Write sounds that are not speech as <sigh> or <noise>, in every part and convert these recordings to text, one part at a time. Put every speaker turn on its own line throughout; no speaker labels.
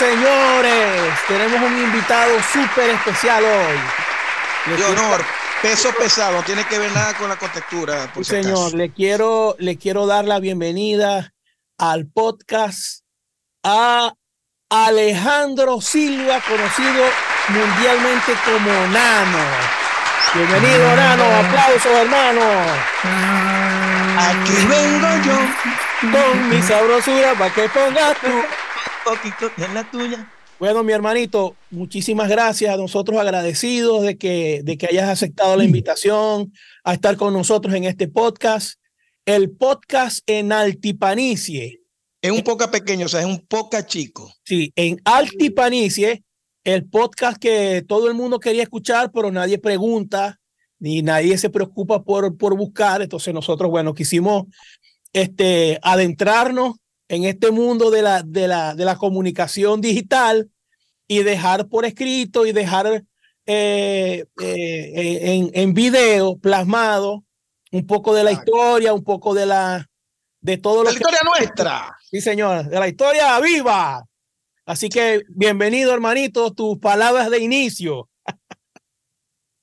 Señores, tenemos un invitado súper especial hoy.
De honor, peso pesado, no tiene que ver nada con la contextura.
sí, señor, le quiero, le quiero dar la bienvenida al podcast a Alejandro Silva, conocido mundialmente como Nano. Bienvenido, Nano, aplausos, hermano.
Aquí vengo yo
con mi sabrosura para que pongas tú
poquito en la tuya.
Bueno, mi hermanito, muchísimas gracias. Nosotros agradecidos de que, de que hayas aceptado la invitación a estar con nosotros en este podcast. El podcast en Altipanicie.
Es un poco pequeño, o sea, es un poco chico.
Sí, en Altipanicie, el podcast que todo el mundo quería escuchar, pero nadie pregunta, ni nadie se preocupa por, por buscar. Entonces nosotros, bueno, quisimos este, adentrarnos en este mundo de la, de la, de la comunicación digital y dejar por escrito y dejar eh, eh, en, en, video plasmado un poco de la historia, un poco de la de todo lo
la historia nuestra.
Sí, señor, de la historia viva. Así que bienvenido, hermanito, tus palabras de inicio. <laughs>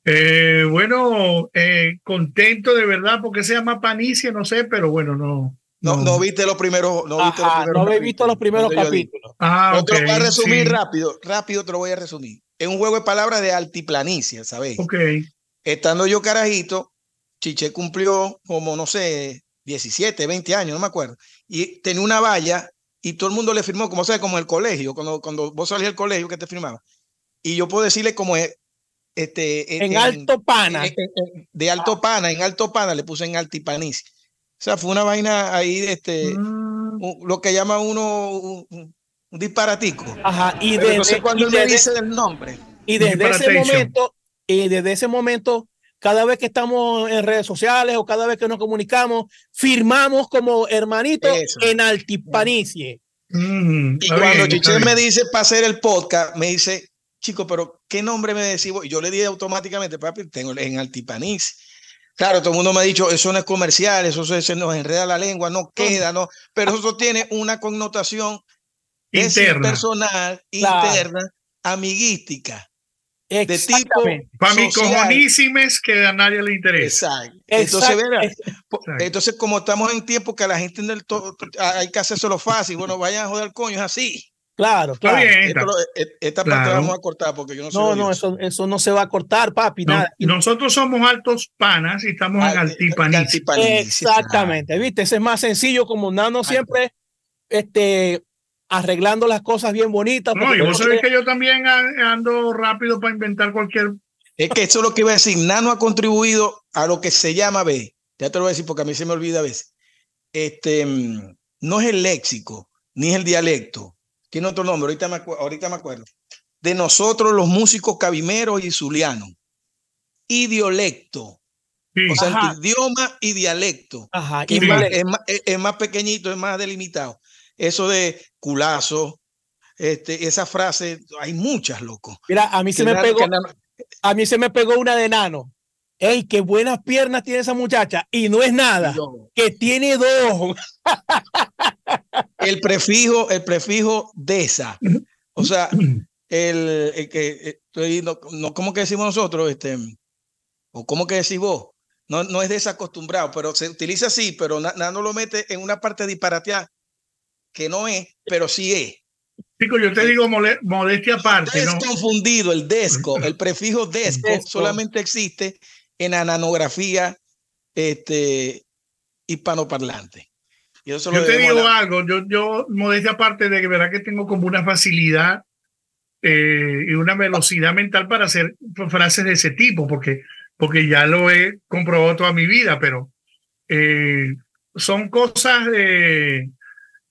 Eh, bueno, contento de verdad porque se llama Panicia, no sé, pero bueno, no,
no, no, viste los primeros. No, viste
los primeros no he visto los primeros capítulos.
Ah, te lo voy a resumir rápido. Rápido te lo voy a resumir. Es un juego de palabras de altiplanicia, ¿sabéis?
Ok.
Estando yo carajito, Chiche cumplió como, no sé, 17, 20 años, no me acuerdo. Y tenía una valla y todo el mundo le firmó, como sea, como el colegio, cuando, cuando vos salías del colegio que te firmaba. Y yo puedo decirle como es. Este,
en, Alto Pana.
de Alto Pana, en Alto Pana le puse en Altipanicia. O sea, fue una vaina ahí, este, mm. lo que llama uno un, disparatico.
Ajá, y desde,
no sé cuándo me dice el nombre.
Y desde ese momento, y desde ese momento, cada vez que estamos en redes sociales o cada vez que nos comunicamos, firmamos como hermanitos en Altipanicie.
Mm, y cuando Chiche me dice para hacer el podcast, me dice, chico, pero ¿qué nombre me decís? Y yo le dije automáticamente, papi, tengo en Altipanicie. Claro, todo el mundo me ha dicho, eso no es comercial, eso se, nos enreda la lengua, no queda, no, pero eso tiene una connotación
interna,
personal, interna, amiguística.
De tipo para mí cojonísimes que a nadie le interesa.
Exacto. Entonces, verá, entonces, como estamos en tiempo que a la gente hay que hacerlo fácil, bueno, vayan a joder coño, es así.
Claro, claro.
E, esta parte la vamos a cortar porque yo no sé.
No, no, eso, eso no se va a cortar, papi. nada.
Nosotros somos altos panas y estamos en altipanis.
Exactamente, viste, ese es más sencillo como Nano siempre este, arreglando las cosas bien bonitas.
No, y vos sabés que yo también ando rápido para inventar cualquier.
Es que eso es lo que iba a decir. Nano ha contribuido a lo que se llama B. Ya te lo voy a decir porque a mí se me olvida a veces. Este, mm, no es el léxico, ni es el dialecto tiene otro nombre, ahorita me, ahorita me acuerdo. De nosotros los músicos cabimeros y zulianos. Idiolecto. O sea, idioma y dialecto.
Ajá,
es, más, es, más, pequeñito, es más delimitado. Eso de culazo, este, esa frase, hay muchas, loco.
Mira, a mí se me pegó, a mí se me pegó una de nano. ¡Ey, qué buenas piernas tiene esa muchacha! Y no es nada, que tiene dos. <laughs>
el prefijo, el prefijo de esa. O sea, el, que estoy, no, ¿cómo que decimos nosotros? Este, o cómo que decís vos. No, no es desacostumbrado, pero se utiliza así, pero nada no lo mete en una parte disparateada que no es, pero sí es.
Chico, yo te digo modestia aparte.
Es confundido, el desco, el prefijo desco, solamente existe en ananografía este, hispanoparlante.
Yo, te digo algo, yo, yo, modestia aparte de que verdad que tengo como una facilidad eh, y una velocidad mental para hacer frases de ese tipo, porque, porque ya lo he comprobado toda mi vida, pero eh, son cosas de,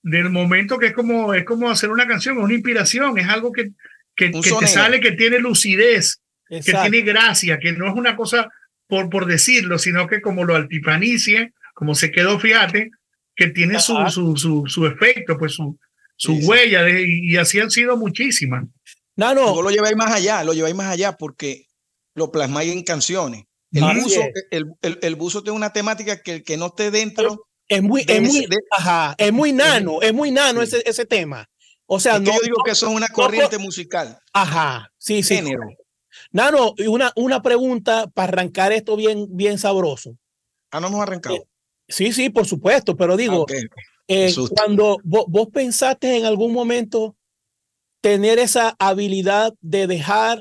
del momento que es como, es como hacer una canción, es una inspiración, es algo que, que, que te sale, que tiene lucidez, que tiene gracia, que no es una cosa por, por decirlo, sino que como lo altipanicie, como se quedó, fíjate, que tiene su, su, su, su, efecto, pues su, su huella, y, así han sido muchísimas.
No, no. lo lleváis más allá, lo lleváis más allá porque lo plasmáis en canciones. El buzo, el, el, el, buzo tiene una temática que el que no esté dentro.
Es muy, es muy, ajá, es muy nano, es muy nano ese, ese tema. O sea, no,
yo digo que eso es una corriente musical.
Ajá, sí, sí. Género. Nano, una, una pregunta para arrancar esto bien, bien sabroso.
Ah, no hemos arrancado.
Sí, sí, por supuesto, pero digo, eh, cuando vos, pensaste en algún momento tener esa habilidad de dejar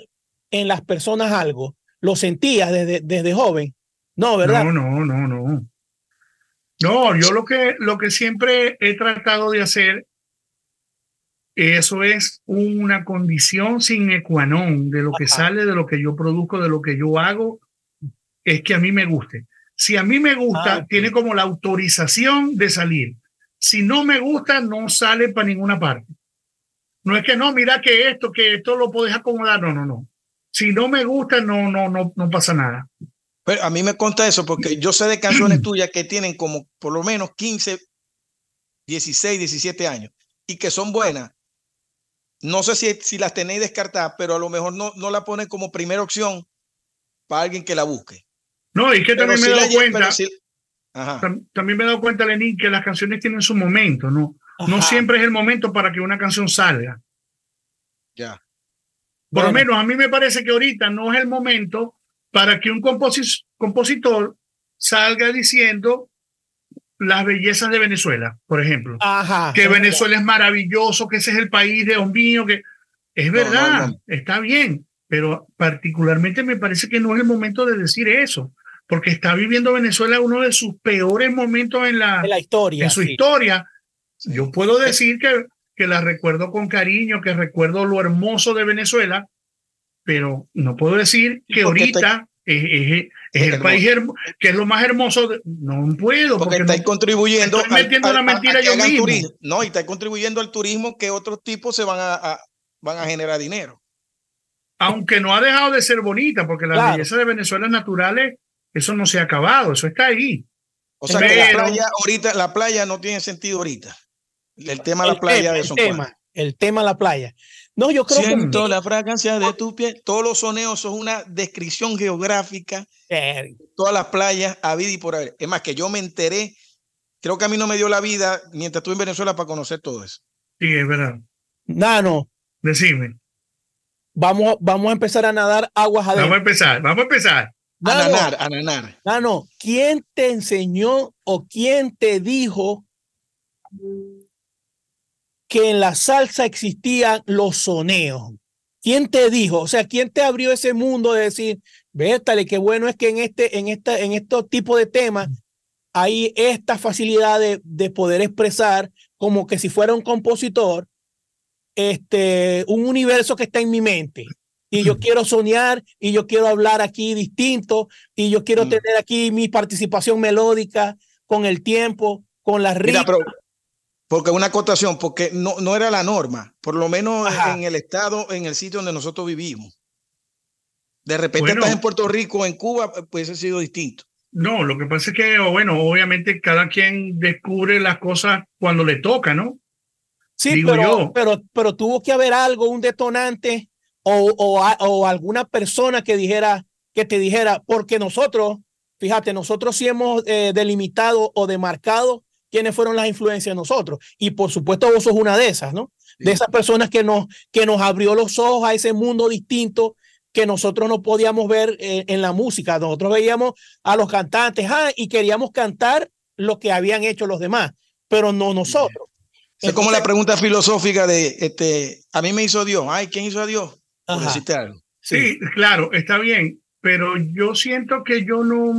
en las personas algo, ¿lo sentías desde, desde joven? No, ¿verdad?
No, no, no, no. No, yo lo que, lo que siempre he tratado de hacer, eso es una condición sin qua non de lo que sale, de lo que yo produzco, de lo que yo hago, es que a mí me guste. Si a mí me gusta, ah, tiene como la autorización de salir. Si no me gusta, no sale para ninguna parte. No es que no, mira que esto, que esto lo puedes acomodar. No, no, no. Si no me gusta, no, no, no, no pasa nada.
Pero a mí me conta eso porque yo sé de canciones <clears throat> tuyas que tienen como por lo menos 15, 16, 17 años y que son buenas. No sé si, si las tenéis descartadas, pero a lo mejor no, no la ponen como primera opción para alguien que la busque.
No, y que también me he dado cuenta. También me he dado cuenta, Lenín, que las canciones tienen su momento, ¿no? No siempre es el momento para que una canción salga.
Ya.
Por lo menos a mí me parece que ahorita no es el momento para que un compositor salga diciendo las bellezas de Venezuela, por ejemplo. que Venezuela es maravilloso, que ese es el país de Dios mío, que es verdad, está bien, pero particularmente me parece que no es el momento de decir eso, porque está viviendo Venezuela uno de sus peores momentos en la,
historia.
En su historia. Yo puedo decir que, que la recuerdo con cariño, que recuerdo lo hermoso de Venezuela, pero no puedo decir que ahorita es, el país que es lo más hermoso. no puedo.
Porque, estáis contribuyendo.
Estoy metiendo la mentira yo mismo.
no, y estáis contribuyendo al turismo que otros tipos se van a, van a generar dinero.
Aunque no ha dejado de ser bonita, porque la belleza de Venezuela naturales, eso no se ha acabado, eso está ahí.
O sea que la playa ahorita, la playa no tiene sentido ahorita. El tema de la playa de
el tema, el tema de la playa. No, yo creo
Siento que... la fragancia de tu piel. Todos los soneos son una descripción geográfica. Todas las playas, a vida y por haber. Es más, que yo me enteré, creo que a mí no me dio la vida mientras estuve en Venezuela para conocer todo eso.
Sí, es verdad.
Nano.
Decime.
Vamos, vamos a empezar a nadar aguas adentro.
Vamos a empezar, vamos a empezar.
A nadar, a nadar.
Nano, ¿quién te enseñó o quién te dijo que en la salsa existían los soneos. ¿Quién te dijo? O sea, ¿quién te abrió ese mundo de decir, vétale, qué bueno es que en este, en esta, en estos tipos de temas hay esta facilidad de, de poder expresar como que si fuera un compositor, este, un universo que está en mi mente. Y yo <laughs> quiero soñar y yo quiero hablar aquí distinto y yo quiero mm. tener aquí mi participación melódica con el tiempo, con las rimas.
Porque una acotación, porque no, no era la norma, por lo menos en el estado, en el sitio donde nosotros vivimos. De repente estás en Puerto Rico, en Cuba, pues ha sido distinto.
No, lo que pasa es que, bueno, obviamente cada quien descubre las cosas cuando le toca, ¿no?
Sí, pero, pero, pero tuvo que haber algo, un detonante o, o, o, alguna persona que dijera, que te dijera, porque nosotros, fíjate, nosotros sí hemos eh, delimitado o demarcado quiénes fueron las influencias de nosotros. Y por supuesto vos sos una de esas, ¿no? De esas personas que nos, que nos abrió los ojos a ese mundo distinto que nosotros no podíamos ver eh, en la música. Nosotros veíamos a los cantantes ah, y queríamos cantar lo que habían hecho los demás, pero no nosotros.
Es como la pregunta filosófica de, este, a mí me hizo Dios, ay, ¿quién hizo a Dios? Por algo.
Sí, claro, está bien, pero yo siento que yo no,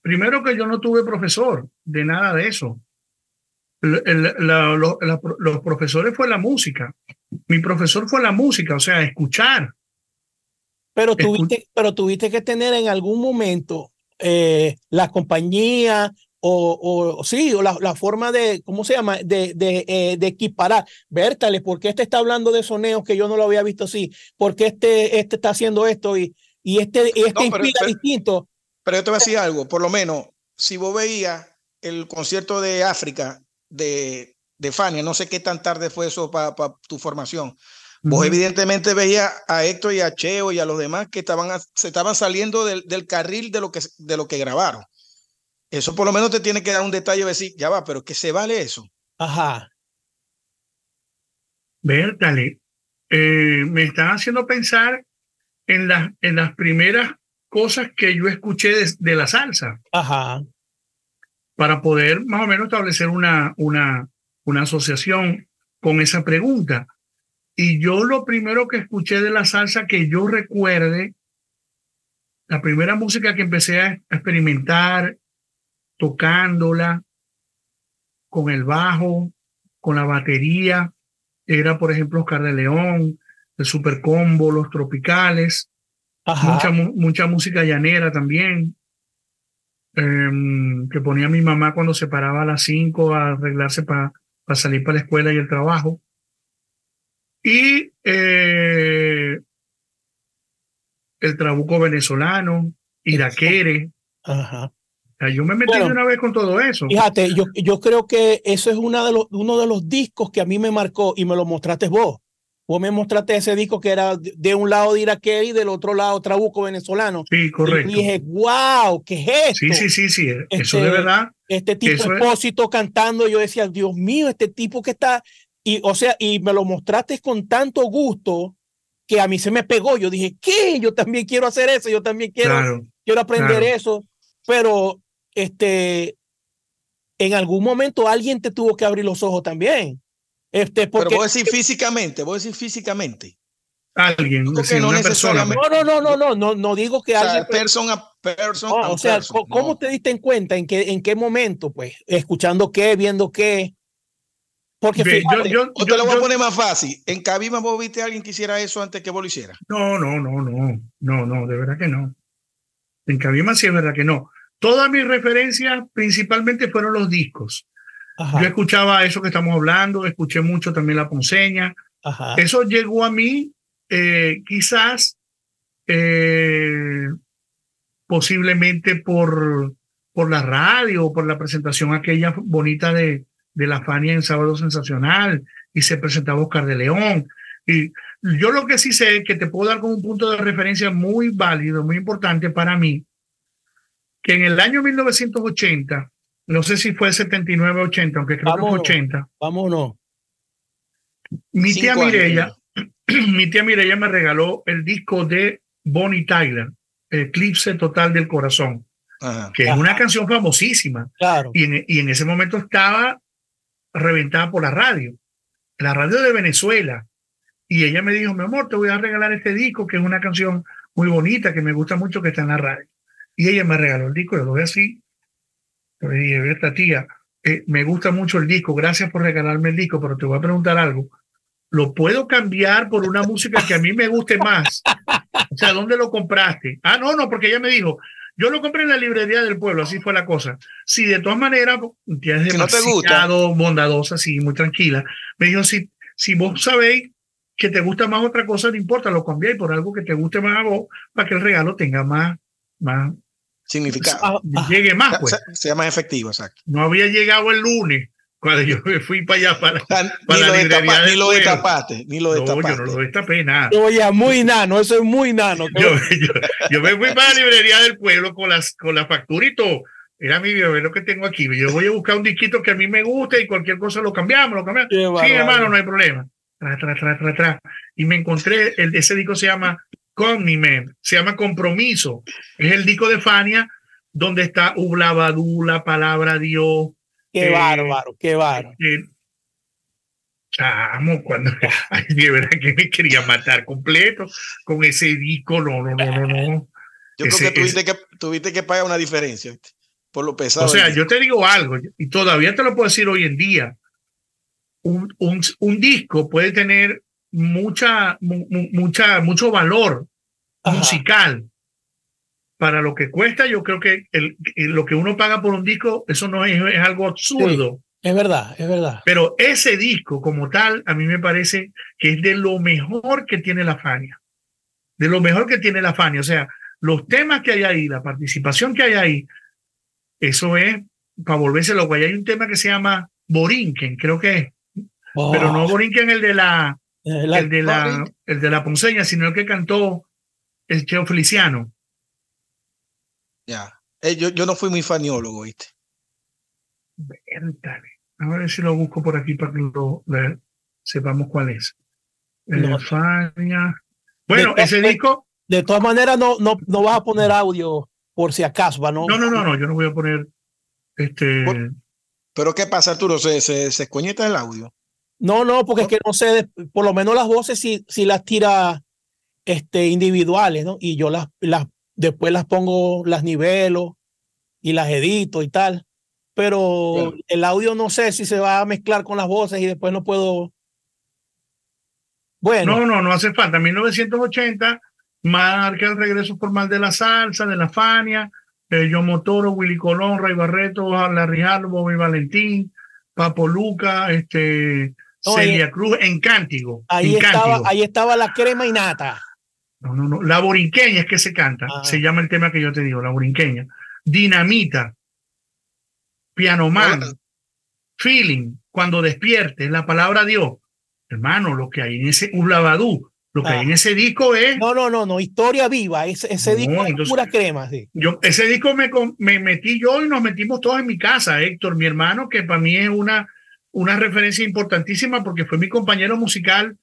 primero que yo no tuve profesor de nada de eso los profesores fue la música. Mi profesor fue la música, o sea, escuchar.
Pero tuviste, pero tuviste que tener en algún momento eh, la compañía o, o sí, o la, la, forma de, ¿cómo se llama? De, de, eh, de equiparar. Vértale, ¿por qué este está hablando de soneos que yo no lo había visto así? ¿Por qué este, este está haciendo esto y, y este, este inspira distinto?
Pero yo te voy a decir algo, por lo menos, si vos veías el concierto de África de, de Fania. No sé qué tan tarde fue eso para tu formación. Vos evidentemente veías a Héctor y a Cheo y a los demás que estaban, se estaban saliendo del, del, carril de lo, que, de lo que grabaron. Eso por lo menos te tiene que dar un detalle de decir, ya va, pero que se vale eso.
Ajá.
Bertale, eh, me están haciendo pensar en, las en las primeras cosas que yo escuché de, la salsa.
Ajá.
Para poder más o menos establecer una, una, una asociación con esa pregunta. Y yo lo primero que escuché de la salsa que yo recuerde, la primera música que empecé a experimentar tocándola con el bajo, con la batería, era por ejemplo Oscar de León, el Super Combo, los Tropicales, Mucha, mucha música llanera también, em, que ponía mi mamá cuando se paraba a las 5 a arreglarse para salir para la escuela y el trabajo. Y eh, el trabuco venezolano, Iraquere.
Ajá.
Yo me metí una vez con todo eso.
Fíjate, yo, yo creo que eso es una de los, uno de los discos que a mí me marcó y me lo mostraste vos. Vos me mostraste ese disco que era de un lado de Iraquere y del otro lado Trabuco venezolano.
Sí, correcto.
Y dije, wow, ¿qué es esto?
Sí, sí, sí, sí. eso de este, verdad.
Este tipo expósito cantando, yo decía, Dios mío, este tipo que está. Y, o sea, y me lo mostraste con tanto gusto que a mí se me pegó. Yo dije, ¿qué? Yo también quiero hacer eso, yo también quiero, quiero aprender eso. Pero, este, en algún momento alguien te tuvo que abrir los ojos también. Este, porque,
Pero vos decís físicamente, vos decís físicamente.
Alguien, no, una persona.
No, no, no, no, no, no, no digo que
o
alguien.
Persona persona.
o sea, ¿cómo te diste en cuenta? ¿En qué, en qué momento? Pues, escuchando qué, viendo qué. Porque
yo, yo, o te lo voy a poner más fácil. ¿En Cabima vos viste a alguien que hiciera eso antes que vos lo hicieras?
No, no, no, no, no, no, de verdad que no. En Cabima sí es verdad que no. Todas mis referencias principalmente fueron los discos. Yo escuchaba eso que estamos hablando, escuché mucho también la ponceña. Eso llegó a mí eh, quizás eh, posiblemente por, por la radio, por la presentación aquella bonita de, de la Fania en Sábado Sensacional y se presentaba Oscar de León. Y yo lo que sí sé que te puedo dar como un punto de referencia muy válido, muy importante para mí, que en el año 1980 no sé si fue 79 80, aunque creo que fue 80.
Vámonos.
Mi tía Mireya, <clears throat> mi tía Mireya me regaló el disco de Bonnie Tyler, Eclipse Total del Corazón, que es una canción famosísima.
Claro.
Y en, y en ese momento estaba reventada por la radio, la radio de Venezuela. Y ella me dijo, mi amor, te voy a regalar este disco, que es una canción muy bonita, que me gusta mucho, que está en la radio. Y ella me regaló el disco, yo lo veo así, le dije, esta tía, eh, me gusta mucho el disco, gracias por regalarme el disco, pero te voy a preguntar algo. ¿Lo puedo cambiar por una música que a mí me guste más? O sea, ¿dónde lo compraste? Ah, no, no, porque ella me dijo, yo lo compré en la librería del pueblo, así fue la cosa. Sí, de todas maneras, tía es demasiado bondadosa, sí, muy tranquila. Me dijo, si, si vos sabéis que te gusta más otra cosa, no importa, lo cambiéis por algo que te guste más a vos, para que el regalo tenga más, más,
significado. Ah,
ah. llegue más, pues.
Sea más efectivo, exacto.
No había llegado el lunes cuando yo me fui para allá para,
para ni la lo librería Ni lo destapaste, ni lo destapaste.
No, yo no lo destapé nada.
Oye, muy nano, eso es muy nano. <laughs>
Yo, yo, me fui para la librería del pueblo con las con la factura y todo. Era mi bebé lo que tengo aquí. Yo voy a buscar un disquito que a mí me guste y cualquier cosa lo cambiamos, lo cambiamos. sí, hermano, no hay problema. Tra, tra, tra, tra, tra. Y me encontré, el, ese disco se llama Cogniment, se llama Compromiso. Es el disco de Fania donde está Ublabadú, la palabra Dios.
Qué eh, bárbaro, qué bárbaro.
Eh, chamo, cuando <laughs> ay, de verdad que me quería matar completo con ese disco, no, no, no, no, no.
Yo creo que tuviste, que tuviste que pagar una diferencia por lo pesado.
O sea, yo te digo algo, y todavía te lo puedo decir hoy en día. Un, un, un disco puede tener mucha, mucha, mucho valor musical. Para lo que cuesta, yo creo que el, lo que uno paga por un disco, eso no es, es algo absurdo.
es verdad, es verdad.
Pero ese disco como tal, a mí me parece que es de lo mejor que tiene la Fania. De lo mejor que tiene la Fania. O sea, los temas que hay ahí, la participación que hay ahí, eso es para volverse loco. Ahí hay un tema que se llama Borinquen, creo que es. Pero no oh. Borinquen el de la, el de la, el de la Ponceña, sino el que cantó el Cheo Feliciano.
Ya. Eh, yo, yo no fui muy faniólogo, ¿viste?
A ver si lo busco por aquí para que lo sepamos cuál es. No. Fania. Bueno, ese disco.
De todas maneras, no, no, no vas a poner audio por si acaso,
¿no? No, no, no, no, yo no voy a poner este.
Pero ¿qué pasa, Arturo? ¿Se, se, se el audio?
No, no, porque es que no sé, por lo menos las voces si, si las tira este, individuales, ¿no? Y yo las, las, después las pongo, las nivelo y las edito y tal. Pero el audio no sé si se va a mezclar con las voces y después no puedo.
Bueno. No, no, no hace falta. 1980 marca el regreso formal de la salsa, de la Fania, eh, John Motoro, Willy Colón, Ray Barreto, Larry Harlow, Bobby Valentín, Papo Luca, este, Celia Cruz en Cántigo.
Ahí, Estaba, ahí estaba la crema y nata.
No, no, no. La borinqueña es que se canta. Ah. Se llama el tema que yo te digo, la borinqueña. Dinamita. Piano Man. Feeling. Cuando despiertes, la palabra Dios. Hermano, lo que hay en ese Ulabadú, lo que hay en ah. ese disco es.
No, no, no, no, historia viva. Ese, ese disco es pura crema. Sí.
Yo, ese disco me, me metí yo y nos metimos todos en mi casa, Héctor, mi hermano, que para mí es una, una referencia importantísima porque fue mi compañero musical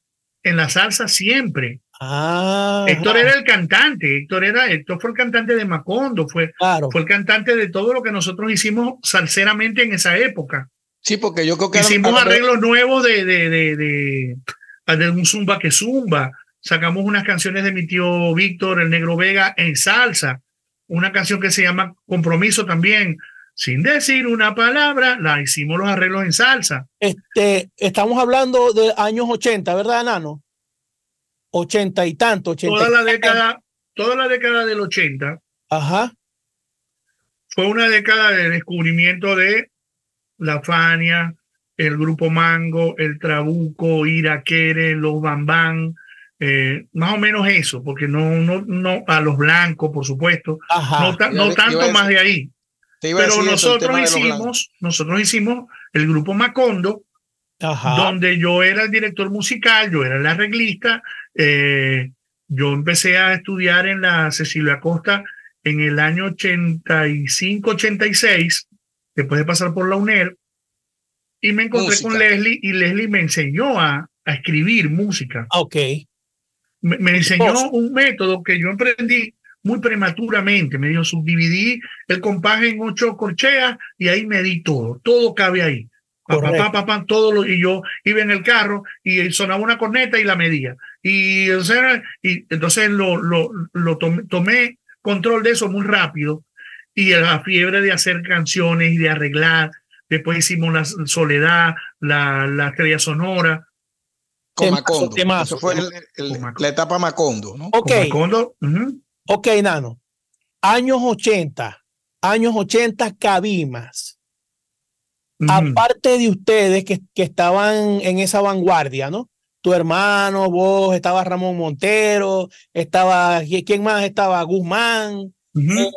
en la salsa siempre. Ah, Héctor era el cantante, Héctor era, Héctor fue el cantante de Macondo, fue, fue el cantante de todo lo que nosotros hicimos salseramente en esa época.
Sí, porque yo creo que
hicimos arreglos nuevos de, de, de, de, de un zumba que zumba. Sacamos unas canciones de mi tío Víctor, el Negro Vega, en salsa. Una canción que se llama Compromiso también, sin decir una palabra, la hicimos los arreglos en salsa.
Este, estamos hablando de años 80, ¿verdad, Nano? ochenta y tanto,
toda la década, toda la década del 80.
Ajá.
Fue una década de descubrimiento de la Fania, el grupo Mango, el Trabuco, Iraquere, los Bambán, eh, más o menos eso, porque no, no, no, a los blancos, por supuesto, no, no tanto más de ahí. Pero nosotros hicimos, nosotros hicimos el grupo Macondo, donde yo era el director musical, yo era el arreglista, eh, yo empecé a estudiar en la Cecilia Costa en el año 85-86, después de pasar por la UNER, y me encontré con Leslie y Leslie me enseñó a, a escribir música.
Ok.
Me, me enseñó un método que yo emprendí muy prematuramente. Me dijo, subdividí el compás en ocho corcheas y ahí me di todo. Todo cabe ahí papá, papá, todo lo, y yo iba en el carro y sonaba una corneta y la medía. Y, y entonces lo, lo, lo tomé, control de eso muy rápido y la fiebre de hacer canciones y de arreglar. Después hicimos la soledad, la, la estrella sonora.
Con Macondo. Eso fue la etapa Macondo, ¿no?
Ok. Macondo, Ok, Nano. Años 80. Años 80, Cabimas aparte de ustedes que, que, estaban en esa vanguardia, ¿no? Tu hermano, vos, estaba Ramón Montero, estaba, ¿quién más estaba? Guzmán,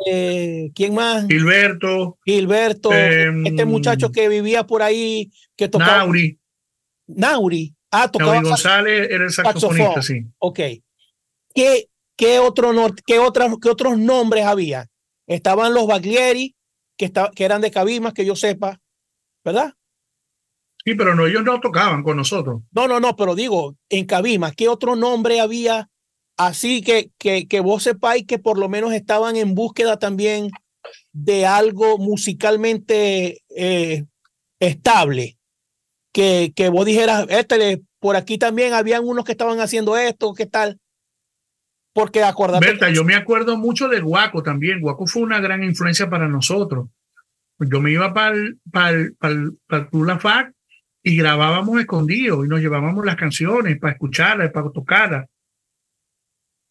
eh, ¿quién más?
Gilberto.
Gilberto, em, este muchacho que vivía por ahí, que tocaba.
Nauri.
Nauri.
Ah, tocaba. Nauri González era el saxofonista, sí.
Ok. ¿Qué, qué, otro, qué, qué otros nombres había? Estaban los Baglieri, que, que eran de Cabimas, que yo sepa. ¿verdad?
Sí, pero no, ellos no tocaban con nosotros.
No, no, no, pero digo, en Cabima, ¿qué otro nombre había así que, que, que vos sepáis que por lo menos estaban en búsqueda también de algo musicalmente eh, estable? Que, que vos dijeras, este, por aquí también habían unos que estaban haciendo esto, ¿qué tal? Porque acordate.
Berta, yo me acuerdo mucho de Guaco también. Guaco fue una gran influencia para nosotros yo me iba para el, para el, para Club La FAC y grabábamos escondidos y nos llevábamos las canciones para escucharlas, para tocarlas.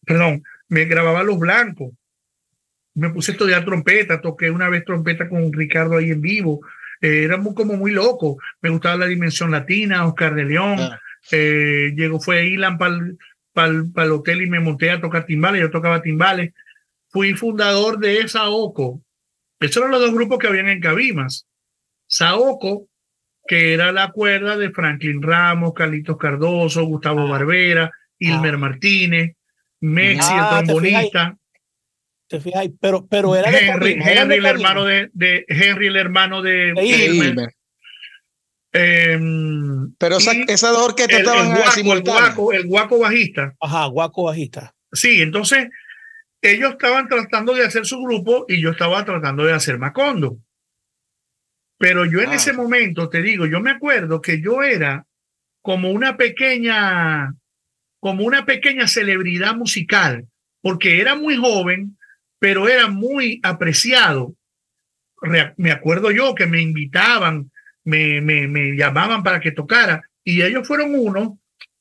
Perdón, me grababa los blancos. Me puse a estudiar trompeta, toqué una vez trompeta con Ricardo ahí en vivo. Eh, era muy, como muy loco. Me gustaba la dimensión latina, Oscar de León. Eh, llegó, fue Ilan para el, el hotel y me monté a tocar timbales. Yo tocaba timbales. Fui fundador de esa OCO, esos eran los dos grupos que habían en Cabimas. Saoco, que era la cuerda de Franklin Ramos, Carlitos Cardoso, Gustavo ah. Barbera, Ilmer ah. Martínez, Mexi, el ah, trombonista.
Te fijas, pero, pero era
Henry, Henry el hermano de, de, Henry, el hermano de. Em,
Pero esa, esas dos orquestas
el,
estaban
el guaco, el
simultáneas.
guaco, el guaco bajista.
Ajá, guaco bajista.
Sí, entonces ellos estaban tratando de hacer su grupo y yo estaba tratando de hacer Macondo. Pero yo en
Ah.
ese momento, te digo, yo me acuerdo que yo era como una pequeña, como una pequeña celebridad musical, porque era muy joven, pero era muy apreciado. Re- Me acuerdo yo que me invitaban, me, me, me llamaban para que tocara, y ellos fueron unos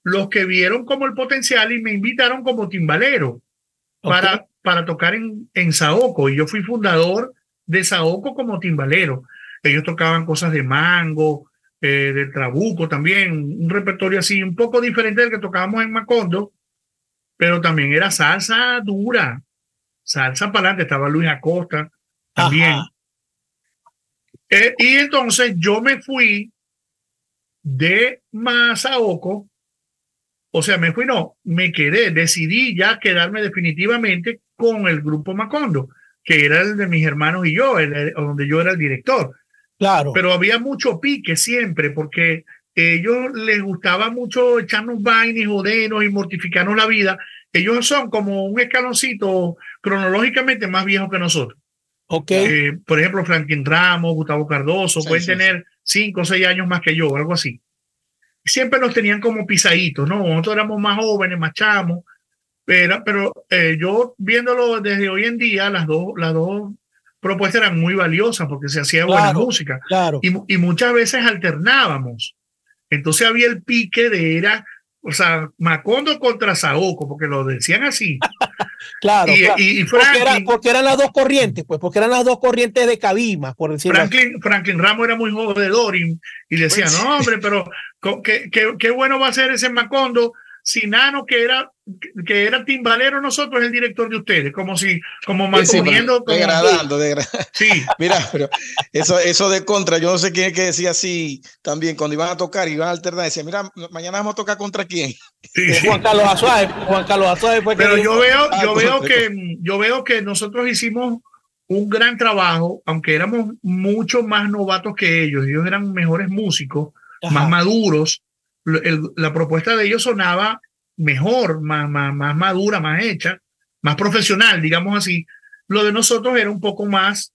los que vieron como el potencial y me invitaron como timbalero para, para tocar en, en Saoco. Y yo fui fundador de Saoco como timbalero. Ellos tocaban cosas de mango, eh, del trabuco también, un repertorio así, un poco diferente del que tocábamos en Macondo, pero también era salsa dura, salsa para adelante. Estaba Luis Acosta también.
Ajá.
Eh, y entonces yo me fui de Mazaoco, o sea, me fui, no, me quedé, decidí ya quedarme definitivamente con el grupo Macondo, que era el de mis hermanos y yo, el- el- donde yo era el director.
Claro.
Pero había mucho pique siempre, porque ellos les gustaba mucho echarnos vainas y jodernos y mortificarnos la vida. Ellos son como un escaloncito cronológicamente más viejo que nosotros. Eh, por ejemplo, Franklin Ramos, Gustavo Cardoso,
Sí,
pueden
sí,
tener cinco o seis años más que yo, algo así. Siempre nos tenían como pisaditos, ¿no? Nosotros éramos más jóvenes, más chamos, pero, pero eh, yo viéndolo desde hoy en día, las dos, las dos propuestas eran muy valiosas porque se hacía buena
Claro.
música
claro.
y, y muchas veces alternábamos. Entonces había el pique de era, o sea, Macondo contra Saoco, porque lo decían así.
Claro.
y,
claro.
y- y
porque, era-
Franklin,
porque eran las dos corrientes, pues, porque eran las dos corrientes de Cabima, por decirlo así.
Franklin, Franklin Ramos era muy jodedor y, y decía,
Pues-
no, hombre, pero qué, qué, qué bueno va a ser ese Macondo si Nano, que era, que era timbalero nosotros, es el director de ustedes, como si, como
Sí, sí, pero
manteniendo como-
degradando, degra- <laughs>
Sí,
Mira, pero eso, eso de contra, yo no sé quién es que decía así también cuando iban a tocar, iban a alternar, decía, mira, mañana vamos a tocar contra quién.
sí, sí.
Juan Carlos Azuaje, Juan Carlos Azuaje fue que
Pero
dijo-
yo veo,
Ah,
yo veo
correcto.
que, yo veo que nosotros hicimos un gran trabajo, aunque éramos mucho más novatos que ellos, ellos eran mejores músicos,
Ajá.
más maduros, el- la propuesta de ellos sonaba mejor, más, más, más madura, más hecha, más profesional, digamos así. Lo de nosotros era un poco más,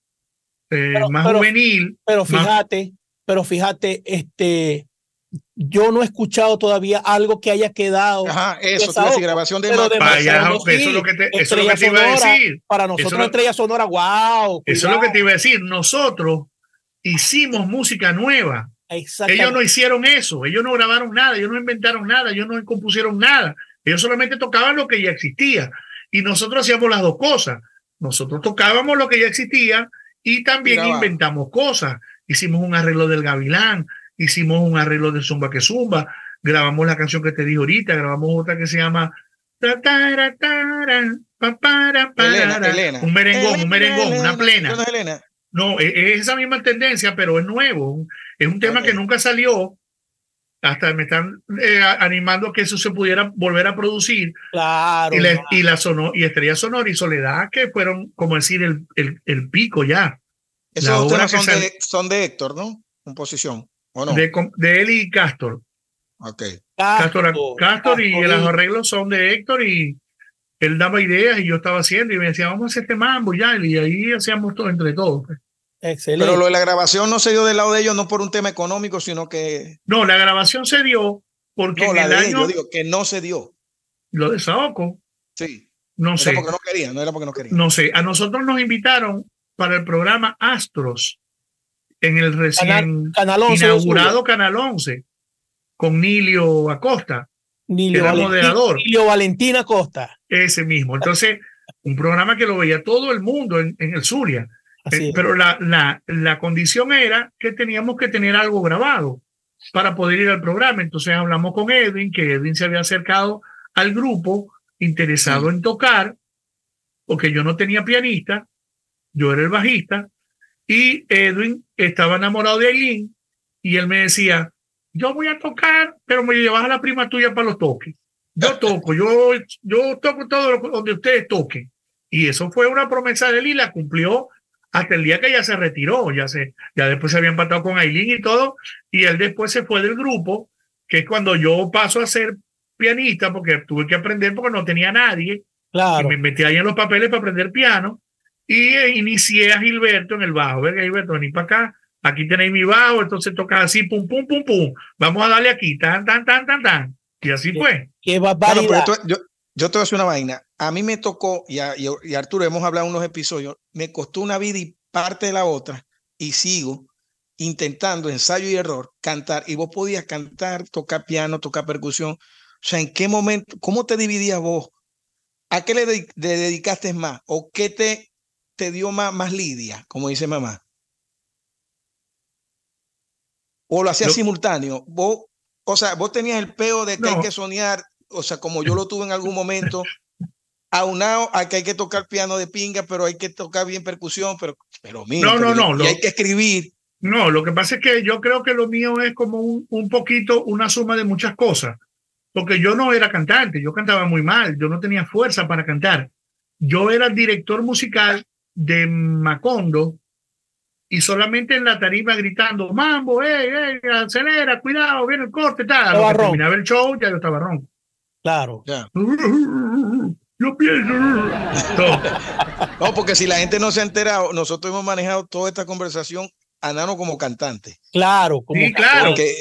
eh,
Pero-
más
pero-
juvenil.
Pero
más-
fíjate, pero fíjate, este, yo no he escuchado todavía algo que haya quedado.
Ajá, eso, te iba a
Desahogo,
decir, grabación de
pero de
Vaya, eso es lo que te, eso es lo que te iba a decir.
Para nosotros,
lo-
Estrella Sonora, wow.
Eso es lo que te iba a decir. Nosotros hicimos música nueva. Ellos no hicieron eso, ellos no grabaron nada, ellos no inventaron nada, ellos no compusieron nada. Ellos solamente tocaban lo que ya existía. Y nosotros hacíamos las dos cosas. Nosotros tocábamos lo que ya existía y también inventamos cosas. Hicimos un arreglo del Gavilán, hicimos un arreglo de Zumba que Zumba, grabamos la canción que te dije ahorita, grabamos otra que se llama
Elena,
un merengón,
Elena,
un merengón, una
Elena,
plena.
¿No es?
No, es, es esa misma tendencia, pero es nuevo. Es un tema que nunca salió. Hasta me están eh, animando a que eso se pudiera volver a producir.
Claro.
y, la, y, la sono, y Estrella Sonora y Soledad, que fueron, como decir, el, el, el pico ya.
Esos
La
dos
obra
temas
que
son de, son de Héctor, ¿no? Composición, ¿o no?
De, de él y Castor.
Ok.
Castor, Castor y
Castor,
los arreglos son de Héctor y él daba ideas y yo estaba haciendo y me decía, vamos a hacer este mambo ya. Y ahí hacíamos todo entre todos. pues.
Excelente.
Pero lo de la grabación no se dio del lado de ellos, no por un tema económico, sino que.
No, la grabación se dio porque
No,
en
la
el
de
año,
digo, que no se dio.
lo de Saoco,
Sí.
no
No
sé.
era porque no querían, no era porque no querían.
No sé, a nosotros nos invitaron para el programa Astros en el recién
Canal 11 de
inaugurado Canal 11 con Nilio Acosta,
Nilio
era
Valentín-
moderador.
Nilio Valentina Costa.
Ese mismo. Entonces, un programa que lo veía todo el mundo en, en el Zulia. Eh, pero la, la, la condición era que teníamos que tener algo grabado para poder ir al programa. Entonces hablamos con Edwin, que Edwin se había acercado al grupo interesado en tocar, porque yo no tenía pianista, yo era el bajista, y Edwin estaba enamorado de Aileen, y él me decía, yo voy a tocar, pero me llevas a la prima tuya para los toques. Yo toco, yo, yo toco todo lo, donde ustedes toquen. Y eso fue una promesa de él y la cumplió hasta el día que ella se retiró, ya se, ya después se había empatado con Aileen y todo, y él después se fue del grupo, que es cuando yo paso a ser pianista, porque tuve que aprender porque no tenía nadie.
Claro.
Y me metí ahí en los papeles para aprender piano y eh, inicié a Gilberto en el bajo. Venga, Gilberto, vení para acá. Aquí tenéis mi bajo, entonces toca así, pum, pum, pum, pum. Vamos a darle aquí, tan, tan, tan, tan, tan. Y así fue.
Qué
Bueno,
barbaridad.
pero esto- yo, yo te voy a decir una vaina. A mí me tocó, y, a- y, y Arturo, hemos hablado en unos episodios, me costó una vida y parte de la otra, y sigo intentando, ensayo y error, cantar. Y vos podías cantar, tocar piano, tocar percusión. O sea, ¿en qué momento, cómo te dividías vos? ¿A qué le, le dedicaste más? ¿O qué te, te dio más, más lidia, como dice mamá? ¿O lo hacías simultáneo? Vos, o sea, vos tenías el peo de que hay
No.
que soñar, o sea, como yo <laughs> lo tuve en algún momento, aunado a que hay que tocar piano de pinga, pero hay que tocar bien percusión, pero, pero mío,
No, no, no,
y
lo-
hay que escribir.
No, lo que pasa es que yo creo que lo mío es como un, un poquito una suma de muchas cosas. Porque yo no era cantante, yo cantaba muy mal, yo no tenía fuerza para cantar. Yo era director musical de Macondo y solamente en la tarima gritando, mambo, ey, ey, acelera, cuidado, viene el corte, tal.
Estaba
terminaba el show, ya yo estaba ronco.
Claro.
Ya.
Yo pienso. No,
No, porque si la gente no se ha enterado, nosotros hemos manejado toda esta conversación a Nano como cantante.
Claro, como
Sí, claro.
Porque,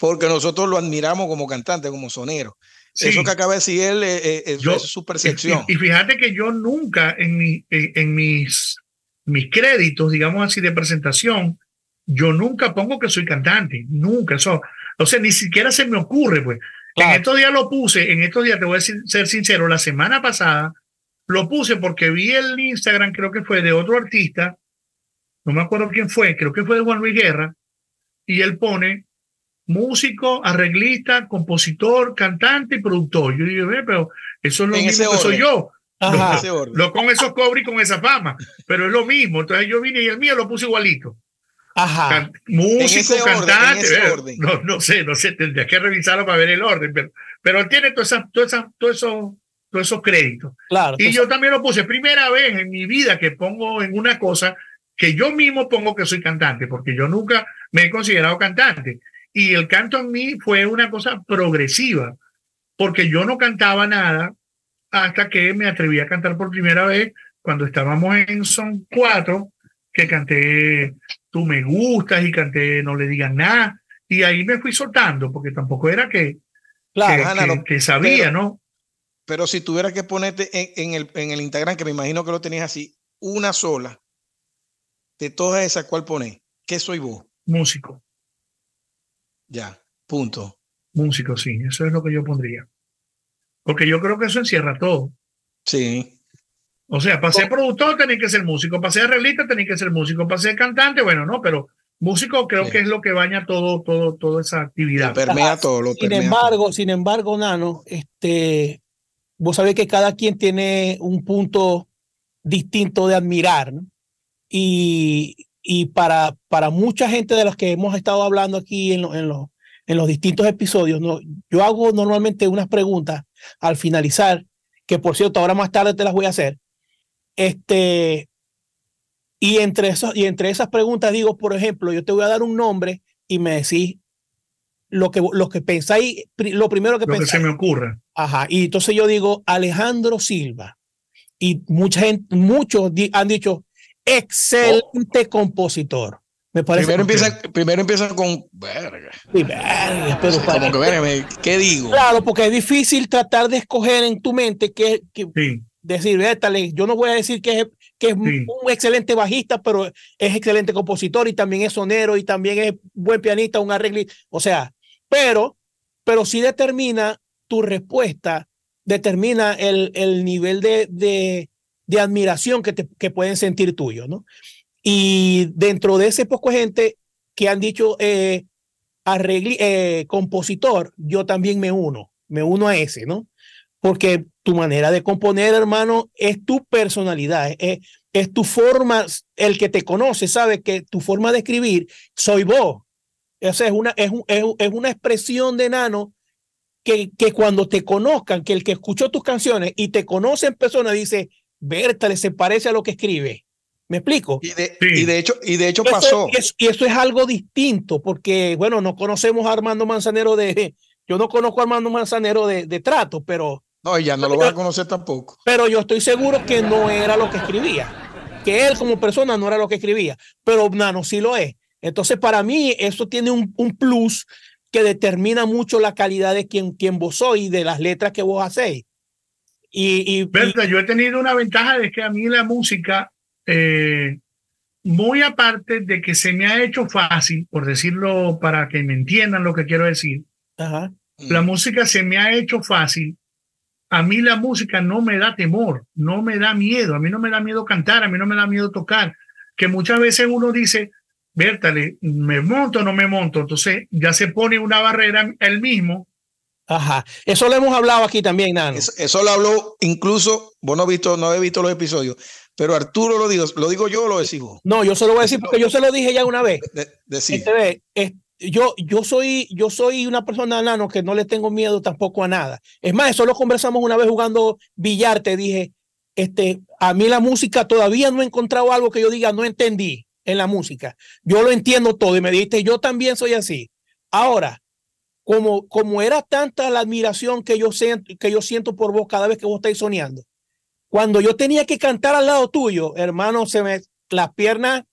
porque nosotros lo admiramos como cantante, como sonero.
sí.
Eso que acaba de decir él eh, eh,
Yo-
es su percepción.
Y, y fíjate que yo nunca en, mi, en, en mis, mis créditos, digamos así, de presentación, yo nunca pongo que soy cantante, nunca. Eso, o sea, ni siquiera se me ocurre, pues. En estos días lo puse, en estos días te voy a decir- ser sincero, la semana pasada lo puse porque vi el Instagram, creo que fue de otro artista, no me acuerdo quién fue, creo que fue de Juan Luis Guerra, y él pone músico, arreglista, compositor, cantante y productor. Yo digo, "Ve, pero eso es lo
En
mismo que soy yo.
Ajá.
Orden.
Lo con esos cobres y con esa fama, pero es lo mismo. Entonces yo vine y el mío lo puse igualito.
Ajá.
Can- músico,
orden, en
cantante. No, no sé, no sé, tendría que revisarlo para ver el orden, pero, pero él tiene todos esa, toda esa, todo eso, todos esos créditos.
Claro.
Y yo también lo puse, primera vez en mi vida que pongo en una cosa que yo mismo pongo que soy cantante, porque yo nunca me he considerado cantante. Y el canto en mí fue una cosa progresiva, porque yo no cantaba nada hasta que me atreví a cantar por primera vez cuando estábamos en Son Cuatro, que canté Tú me gustas y canté No le digas nada. Y ahí me fui soltando, porque tampoco era que,
claro.
que,
Ana,
que- sabía,
pero-
¿no?
Pero si tuvieras que ponerte en, en el, en el Instagram, que me imagino que lo tenías así, una sola, de todas esas, ¿cuál pones? ¿Qué soy vos?
Músico.
Ya, punto.
Músico, sí, eso es lo que yo pondría. Porque yo creo que eso encierra todo.
Sí.
O sea, para ser productor tenéis que ser músico, para ser arreglista tenéis que ser músico, para ser cantante, bueno, no, pero músico creo
Sí.
que es lo que baña todo, todo, toda esa
Lo
actividad.
permea todo, lo
Sin
permea
embargo, sin embargo, Nano, este, vos sabés que cada quien tiene un punto distinto de admirar, ¿no? Y, y para, para mucha gente de las que hemos estado hablando aquí en, lo- en, los, en los distintos episodios, ¿no? yo hago normalmente unas preguntas al finalizar, que por cierto, ahora más tarde te las voy a hacer. Este, y entre, esos, y entre esas preguntas digo, por ejemplo, yo te voy a dar un nombre y me decís lo que, lo que pensáis, lo primero que
Lo que se
pensáis.
me ocurra.
Ajá. Y entonces yo digo Alejandro Silva. Y mucha gente, muchos han dicho excelente compositor. Me parece
Primero empieza, primero empieza con verga.
Sí, verga, pero para-
Como que verga, ¿qué digo?
claro, porque es difícil tratar de escoger en tu mente que, que
Sí,
decir, "Vétale, yo no voy a decir que es, que es
Sí.
un excelente bajista, pero es excelente compositor y también es sonero y también es buen pianista, un arreglista. O sea, pero, pero sí determina tu respuesta, determina el, el nivel de, de, de admiración que, te, que pueden sentir tuyo, ¿no? Y dentro de ese poco gente que han dicho eh, eh, compositor, yo también me uno, me uno a ese, ¿no? Porque tu manera de componer, hermano, es tu personalidad, es, es tu forma, el que te conoce sabe que tu forma de escribir soy vos. O sea, es una, es, es, es una expresión de nano que, que cuando te conozcan, que el que escuchó tus canciones y te conoce en persona dice, Bertale, se parece a lo que escribe. ¿Me explico?
Y de, y de hecho, y de hecho pasó.
y eso es algo distinto, porque, bueno, no conocemos a Armando Manzanero de. Yo no conozco a Armando Manzanero de, de trato, pero.
No, ya no lo vas a conocer tampoco.
Pero yo estoy seguro que no era lo que escribía. Que él como persona no era lo que escribía. Pero Nano sí lo es. Entonces, para mí, eso tiene un, un plus que determina mucho la calidad de quien, quien vos sois y de las letras que vos hacéis. Y, y,
yo he tenido una ventaja de que a mí la música eh, muy aparte de que se me ha hecho fácil, por decirlo para que me entiendan lo que quiero decir, la mm. música se me ha hecho fácil. A mí la música no me da temor, no me da miedo, a mí no me da miedo cantar, a mí no me da miedo tocar, que muchas veces uno dice, Vértale, ¿me monto o no me monto? Entonces ya se pone una barrera él mismo
Ajá, eso lo hemos hablado aquí también, Nano.
Eso, lo habló incluso, vos no, visto, no he visto los episodios, pero Arturo lo digo, ¿lo digo yo o lo vos?
No, yo se lo voy a decir porque yo se lo dije ya una vez. De, este, yo, yo, soy, yo soy una persona, Nano, que no le tengo miedo tampoco a nada. Es más, eso lo conversamos una vez jugando billar, te dije, este, a mí la música todavía no he encontrado algo que yo diga, no entendí en la música. Yo lo entiendo todo y me dijiste, yo también soy así. Ahora, como, como era tanta la admiración que yo, siento, que yo siento por vos cada vez que vos estáis soñando, cuando yo tenía que cantar al lado tuyo, hermano, se me las piernas,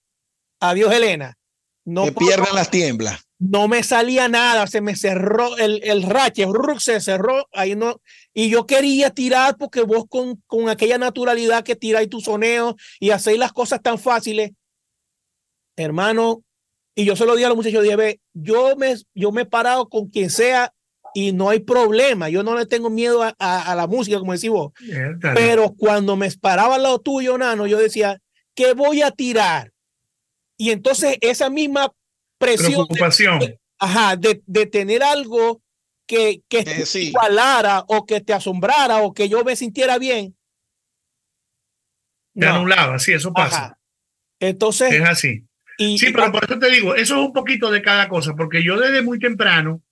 adiós Elena.
No me pierdan las tiemblas.
No me salía nada, se me cerró el, el rache, se cerró, ahí no, y yo quería tirar porque vos con, con aquella naturalidad que tiráis tu soneo y hacéis las cosas tan fáciles, hermano, y yo se lo dije a los muchachos, dije, ve, yo me, yo me he parado con quien sea y no hay problema. Yo no le tengo miedo a, a, la música, como decís vos. Pero cuando me paraba al lado tuyo, Nano, yo decía, ¿qué voy a tirar? Y entonces esa misma presión.
Preocupación.
De, ajá, de, de, tener algo que, que te igualara o que te asombrara o que yo me sintiera bien.
Te anulaba, sí, eso pasa.
Entonces.
Es así sí, pero por eso te digo, eso es un poquito de cada cosa, porque yo desde muy temprano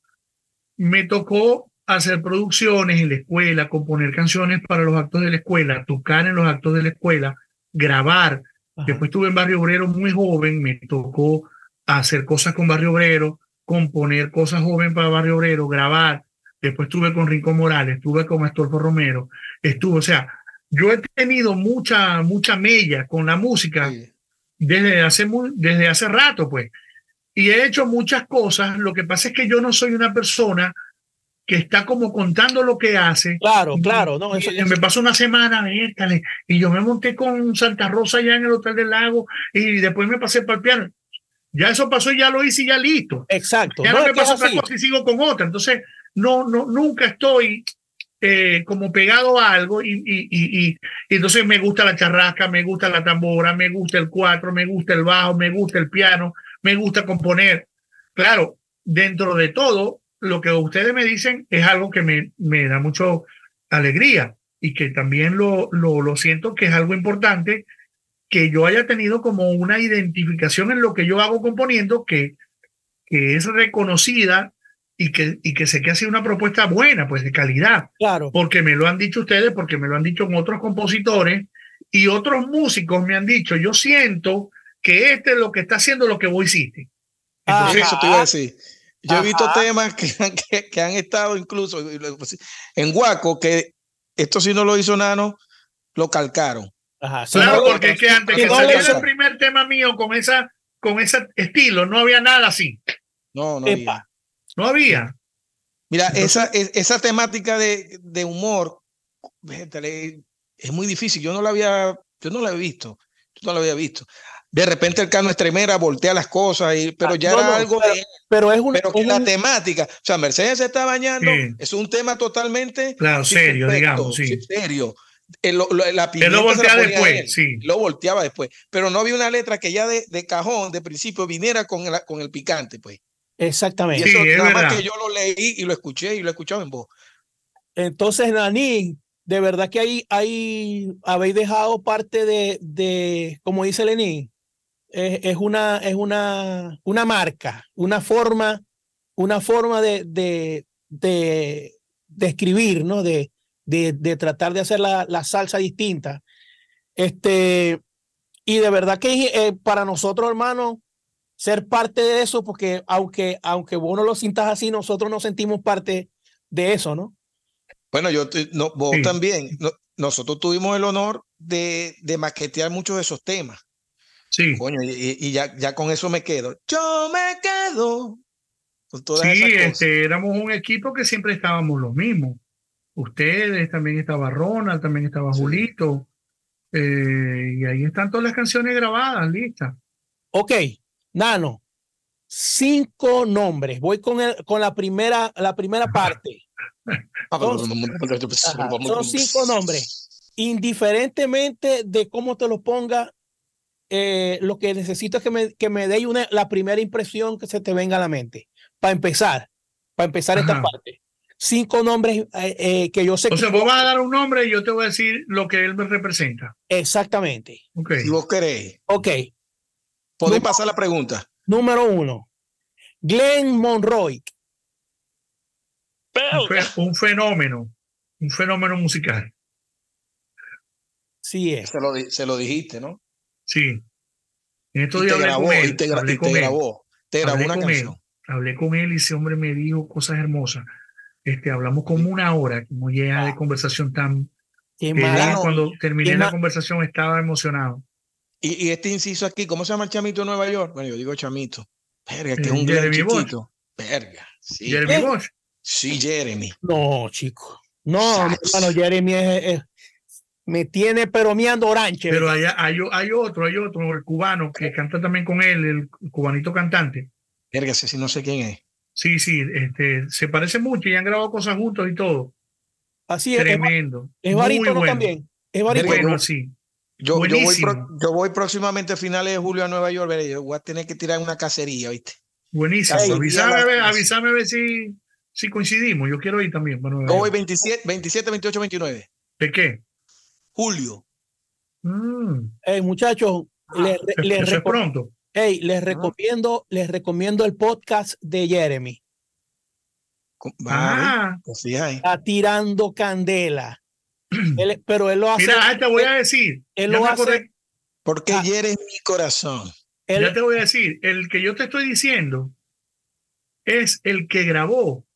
me tocó hacer producciones en la escuela, componer canciones para los actos de la escuela, tocar en los actos de la escuela, grabar. Después estuve en Barrio Obrero muy joven, me tocó hacer cosas con Barrio Obrero, componer cosas joven para Barrio Obrero, grabar. Después estuve con Rincón Morales, estuve con Astolfo Romero, estuve, o sea, yo he tenido mucha, mucha mella con la música desde hace, desde hace rato, pues. Y he hecho muchas cosas. Lo que pasa es que yo no soy una persona que está como contando lo que hace.
Claro, claro. No,
Me pasó una semana, y yo me monté con Santa Rosa allá en el Hotel del Lago y después me pasé para el piano. Ya eso pasó, ya lo hice y ya listo.
Exacto.
Ya no, me pasa otra cosa y sigo con otra. Entonces, no, no, nunca estoy eh, como pegado a algo y, y, y, y, entonces me gusta la charrasca, me gusta la tambora, me gusta el cuatro, me gusta el bajo, me gusta el piano, me gusta componer. Claro, dentro de todo, lo que ustedes me dicen es algo que me, me da mucho alegría y que también lo, lo, lo siento que es algo importante que yo haya tenido como una identificación en lo que yo hago componiendo que, que es reconocida y que, y que sé que ha sido una propuesta buena, pues de calidad.
Claro.
Porque me lo han dicho ustedes, porque me lo han dicho otros compositores y otros músicos me han dicho, yo siento que este es lo que está haciendo lo que vos hiciste.
Entonces, eso te iba a decir. Yo he visto temas que, <laughs> que, que, han estado incluso en Guaco, que esto si no lo hizo Nano, lo calcaron.
Ajá, claro, porque es que antes que saliera el primer tema mío con esa con ese estilo, no había nada así.
No, no había.
No había.
Mira, esa, esa temática de, de humor es muy difícil. Yo no la había, yo no la había visto. Yo no la había visto. De repente el cano estremera voltea las cosas, y, pero ah, ya era algo
pero, de. Pero es, un,
pero que la temática. O sea, Mercedes se está bañando, es un tema totalmente.
Claro, serio, digamos, sí.
Serio. El, lo, la
Él lo volteaba después, sí.
Lo volteaba después. Pero no había una letra que ya de, de cajón, de principio, viniera con el, con el picante, pues.
Exactamente.
Y eso nada más que yo lo leí y lo escuché y lo he escuchado en voz.
Entonces, Nani, de verdad que ahí, ahí habéis dejado parte de, de como dice Lenín, es, es, una, es una, una marca, una forma, una forma de, de, de, de escribir, ¿no? De, de, de tratar de hacer la, la salsa distinta. Este, Y de verdad que eh, para nosotros, hermanos, ser parte de eso, porque aunque, aunque vos no lo sientas así, nosotros nos sentimos parte de eso, ¿no?
Bueno, yo no, vos también. nosotros tuvimos el honor de, de maquetear muchos de esos temas.
Sí.
Coño, y, ya, ya con eso me quedo. Yo me quedo.
sí, este, éramos un equipo que siempre estábamos los mismos. Ustedes, también estaba Ronald, también estaba Julito. Eh, y ahí están todas las canciones grabadas, listas.
Ok, Nano, cinco nombres. Voy con, el, con la, primera, la primera parte. Son, cinco nombres. Indiferentemente de cómo te lo ponga, eh, lo que necesito es que me, que me dé una, la primera impresión que se te venga a la mente. Para empezar, para empezar esta parte. Cinco nombres eh, eh, que yo sé.
O sea, vos vas a dar un nombre y yo te voy a decir lo que él me representa.
Exactamente.
Okay.
Si vos queréis.
Ok.
Podés pasar la pregunta.
Número uno. Glenn Monroy.
Un, fenómeno, un fenómeno musical.
Sí es.
Se lo, se lo dijiste, ¿no?
Sí. En estos días
hablé con él. te, grabó, te grabó una canción.
Hablé con él y ese hombre me dijo cosas hermosas. Este, hablamos como una hora, como llena de conversación tan...
Qué
cuando terminé la conversación estaba emocionado.
Y, y, este inciso aquí, ¿cómo se llama el chamito de Nueva York? Bueno, yo digo chamito. Verga, que es un gran chiquito. Verga, sí.
Jeremy Bosch.
Sí, Jeremy.
No, chico. No, hermano, Jeremy es, me tiene pero miando oranche.
Pero hay, hay, otro, hay otro, el cubano, que canta también con él, el cubanito cantante.
Verga, si no sé quién es.
Sí, sí, este, se parece mucho y han grabado cosas juntos y todo.
Así es.
Tremendo.
Es, barítono también. Es barítono.
Bueno, sí.
Yo, yo, voy yo, voy próximamente a finales de julio a Nueva York, yo voy a tener que tirar una cacería, ¿viste?
Buenísimo. avísame, avísame a ver si, si coincidimos. Yo quiero ir también. Bueno,
yo voy 27, 27, 28, 29.
¿De qué?
Julio.
Mm.
Hey, muchachos, les,
les, pronto.
Hey, les recomiendo, les recomiendo el podcast de Jeremy.
Ah,
pues Está
tirando candela. <clears throat> pero él lo hace.
Mira, te voy a decir.
Él lo hace.
Porque ah, mi corazón.
ya te voy a decir. El que yo te estoy diciendo es el que grabó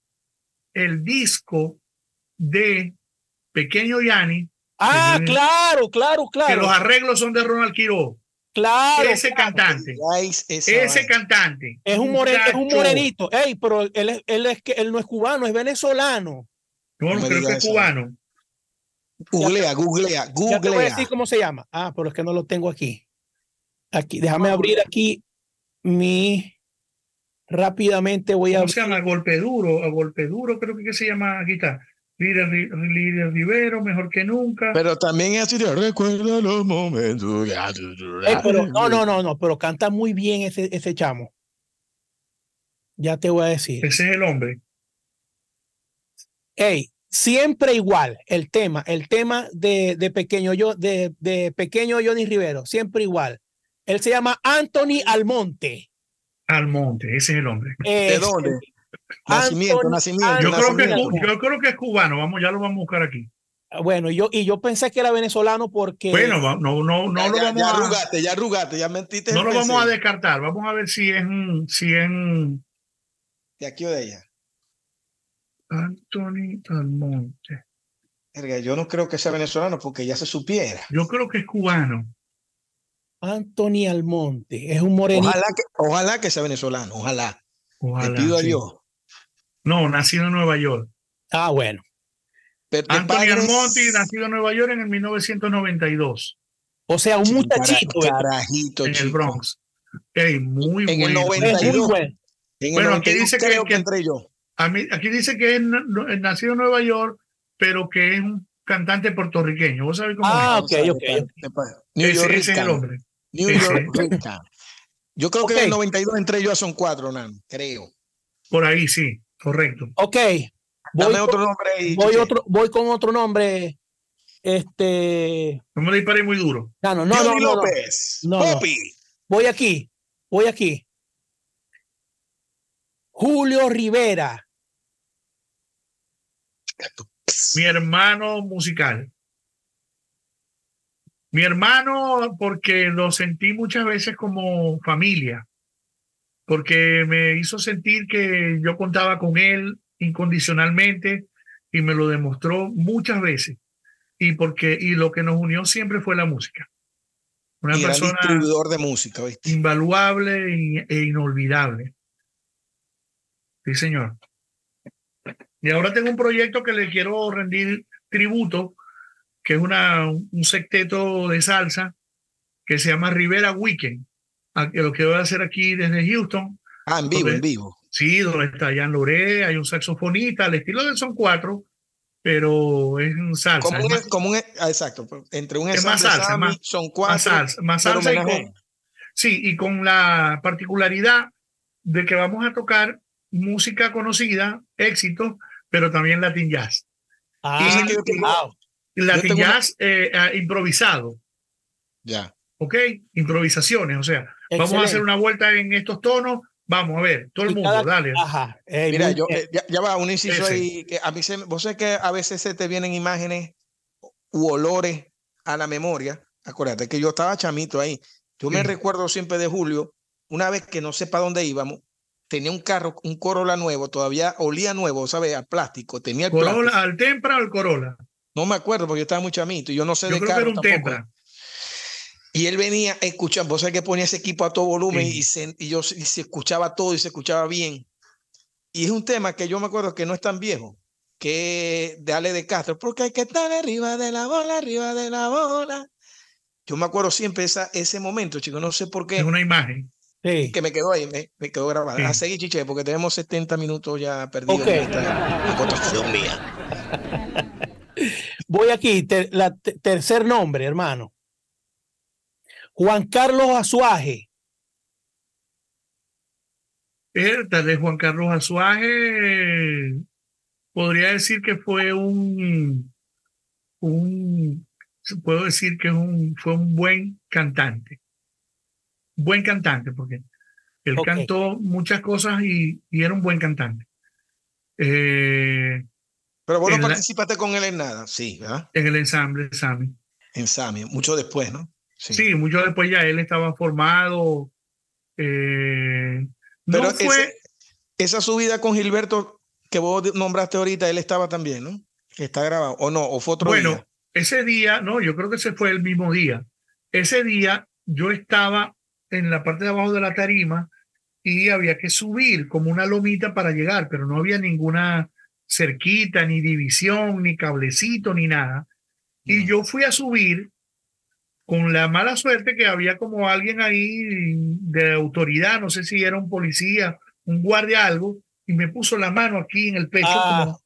el disco de Pequeño Yanni.
Ah, claro, claro, claro.
Que los arreglos son de Ronald Quiroz.
Claro.
Ese cantante. Ese cantante.
Es un, es un morenito. Ey, pero él, es, él, es que, él no es cubano, es venezolano.
No, no, creo que es cubano.
Googlea, googlea, googlea.
te voy a decir cómo se llama. Ah, pero es que no lo tengo aquí. Aquí, déjame abrir aquí mi. Rápidamente voy a.
¿Cómo se llama? Golpe duro. A golpe duro, creo que se llama. Aquí Líder, líder Rivero, mejor que nunca.
Pero también es así recuerda los momentos.
Eh, pero, no, no, no, no, pero canta muy bien ese, ese chamo. Ya te voy a decir.
Ese es el hombre.
Hey, siempre igual el tema, el tema de, de pequeño yo, de, de pequeño Johnny Rivero, siempre igual. Él se llama Anthony Almonte.
Almonte, ese es el hombre.
¿De dónde? Nacimiento, nacimiento.
Yo, Creo que, yo creo que es cubano, vamos, ya lo vamos a buscar aquí.
Ah, bueno, yo, y yo pensé que era venezolano porque.
Bueno, no, no, no
ya,
lo
vamos ya a. Arrugaste, ya arrugaste, ya mentiste.
No lo vamos a descartar. Vamos a ver si es. Si es.
¿De aquí o de ella?
Anthony Almonte.
Yo no creo que sea venezolano porque ya se supiera.
Yo creo que es cubano.
Anthony Almonte. Es un morenito.
Ojalá que, ojalá que sea venezolano. Ojalá. ojalá Le pido a Dios.
No, nacido en Nueva York.
Ah, bueno.
Anthony Almonte, nacido en Nueva York en el 1992.
O sea, un muchachito.
Carajito,
en el Bronx. muy
en
bueno.
el 92.
bueno, aquí dice que,
que, entré yo.
aquí dice que es nacido en Nueva York, pero que es un cantante puertorriqueño. ¿Vos sabés cómo
ah,
es?
ok, ok.
New ese, ese es el hombre.
New York. yo creo que en el 92 entré yo a Son Cuatro, Nan, creo.
Por ahí sí. Correcto.
Ok.
Voy Dame otro nombre ahí.
Voy, otro, voy con otro nombre. Este.
No me disparé muy duro.
No, no, no. no,
López.
No, Voy aquí. Voy aquí. Julio Rivera.
Mi hermano musical. Mi hermano, porque lo sentí muchas veces como familia, porque me hizo sentir que yo contaba con él incondicionalmente y me lo demostró muchas veces. Y porque y lo que nos unió siempre fue la música.
Una persona distribuidor de música,
invaluable e inolvidable. Sí, señor. Y ahora tengo un proyecto que le quiero rendir tributo, que es una, un secteto de salsa que se llama Rivera Weekend, lo que voy a hacer aquí desde Houston.
Ah, en vivo, en vivo.
Sí, donde está Jan Loré, hay un saxofonista, al estilo de Son Cuatro, pero es un salsa.
Como un, ah, exacto, pues, entre un
es más salsa, más,
son cuatro.
Más salsa, y con, sí, y con la particularidad de que vamos a tocar música conocida, éxito, pero también Latin Jazz.
Ah,
y, Latin Jazz eh, ah, improvisado.
Ya.
¿Ok? Improvisaciones, o sea, vamos a hacer una vuelta en estos tonos, vamos a ver, todo el mundo, dale.
Ajá. Mira, yo, eh, ya, va, un inciso ahí, que a mí se, vos sé que a veces se te vienen imágenes u olores a la memoria. Acuérdate que yo estaba chamito ahí. Yo me recuerdo siempre de Julio, una vez que no sé para dónde íbamos, tenía un carro, un Corolla nuevo, todavía olía nuevo, ¿sabes? A plástico, tenía el
Corolla, ¿Al Tempra o el Corolla?
No me acuerdo porque yo estaba muy chamito y yo no sé de carro un Tempra. Y él venía escuchando, vos sabés que ponía ese equipo a todo volumen y, se, y, yo, y se escuchaba todo y se escuchaba bien. Y es un tema que yo me acuerdo que no es tan viejo, que de Ale de Castro, porque hay que estar arriba de la bola, arriba de la bola. Yo me acuerdo siempre esa, ese momento, chicos, no sé por qué.
Es una imagen.
Que me quedó ahí, me, quedó grabada. A seguir, Chiche, porque tenemos 70 minutos ya perdidos okay. en esta <laughs> mía.
Voy aquí, la tercer nombre, hermano. Juan Carlos Azuaje.
de Juan Carlos Azuaje, podría decir que fue un, un puedo decir que un, fue un buen cantante buen cantante, porque él cantó muchas cosas y, y, era un buen cantante. Eh,
Pero vos no participaste con él en nada, sí, ¿verdad?
En el ensamble Sami.
En Sami, mucho después, ¿no?
Sí, mucho después ya él estaba formado. Eh,
Pero fue... esa subida con Gilberto que vos nombraste ahorita, él estaba también, ¿no? Está grabado, o no, o fue otro
bueno,
día.
Bueno, ese día, no, yo creo que ese fue el mismo día. Ese día yo estaba en la parte de abajo de la tarima y había que subir como una lomita para llegar, pero no había ninguna cerquita, ni división, ni cablecito, ni nada. Y yo fui a subir con la mala suerte que había como alguien ahí de autoridad, no sé si era un policía, un guardia, algo, y me puso la mano aquí en el pecho como, ah.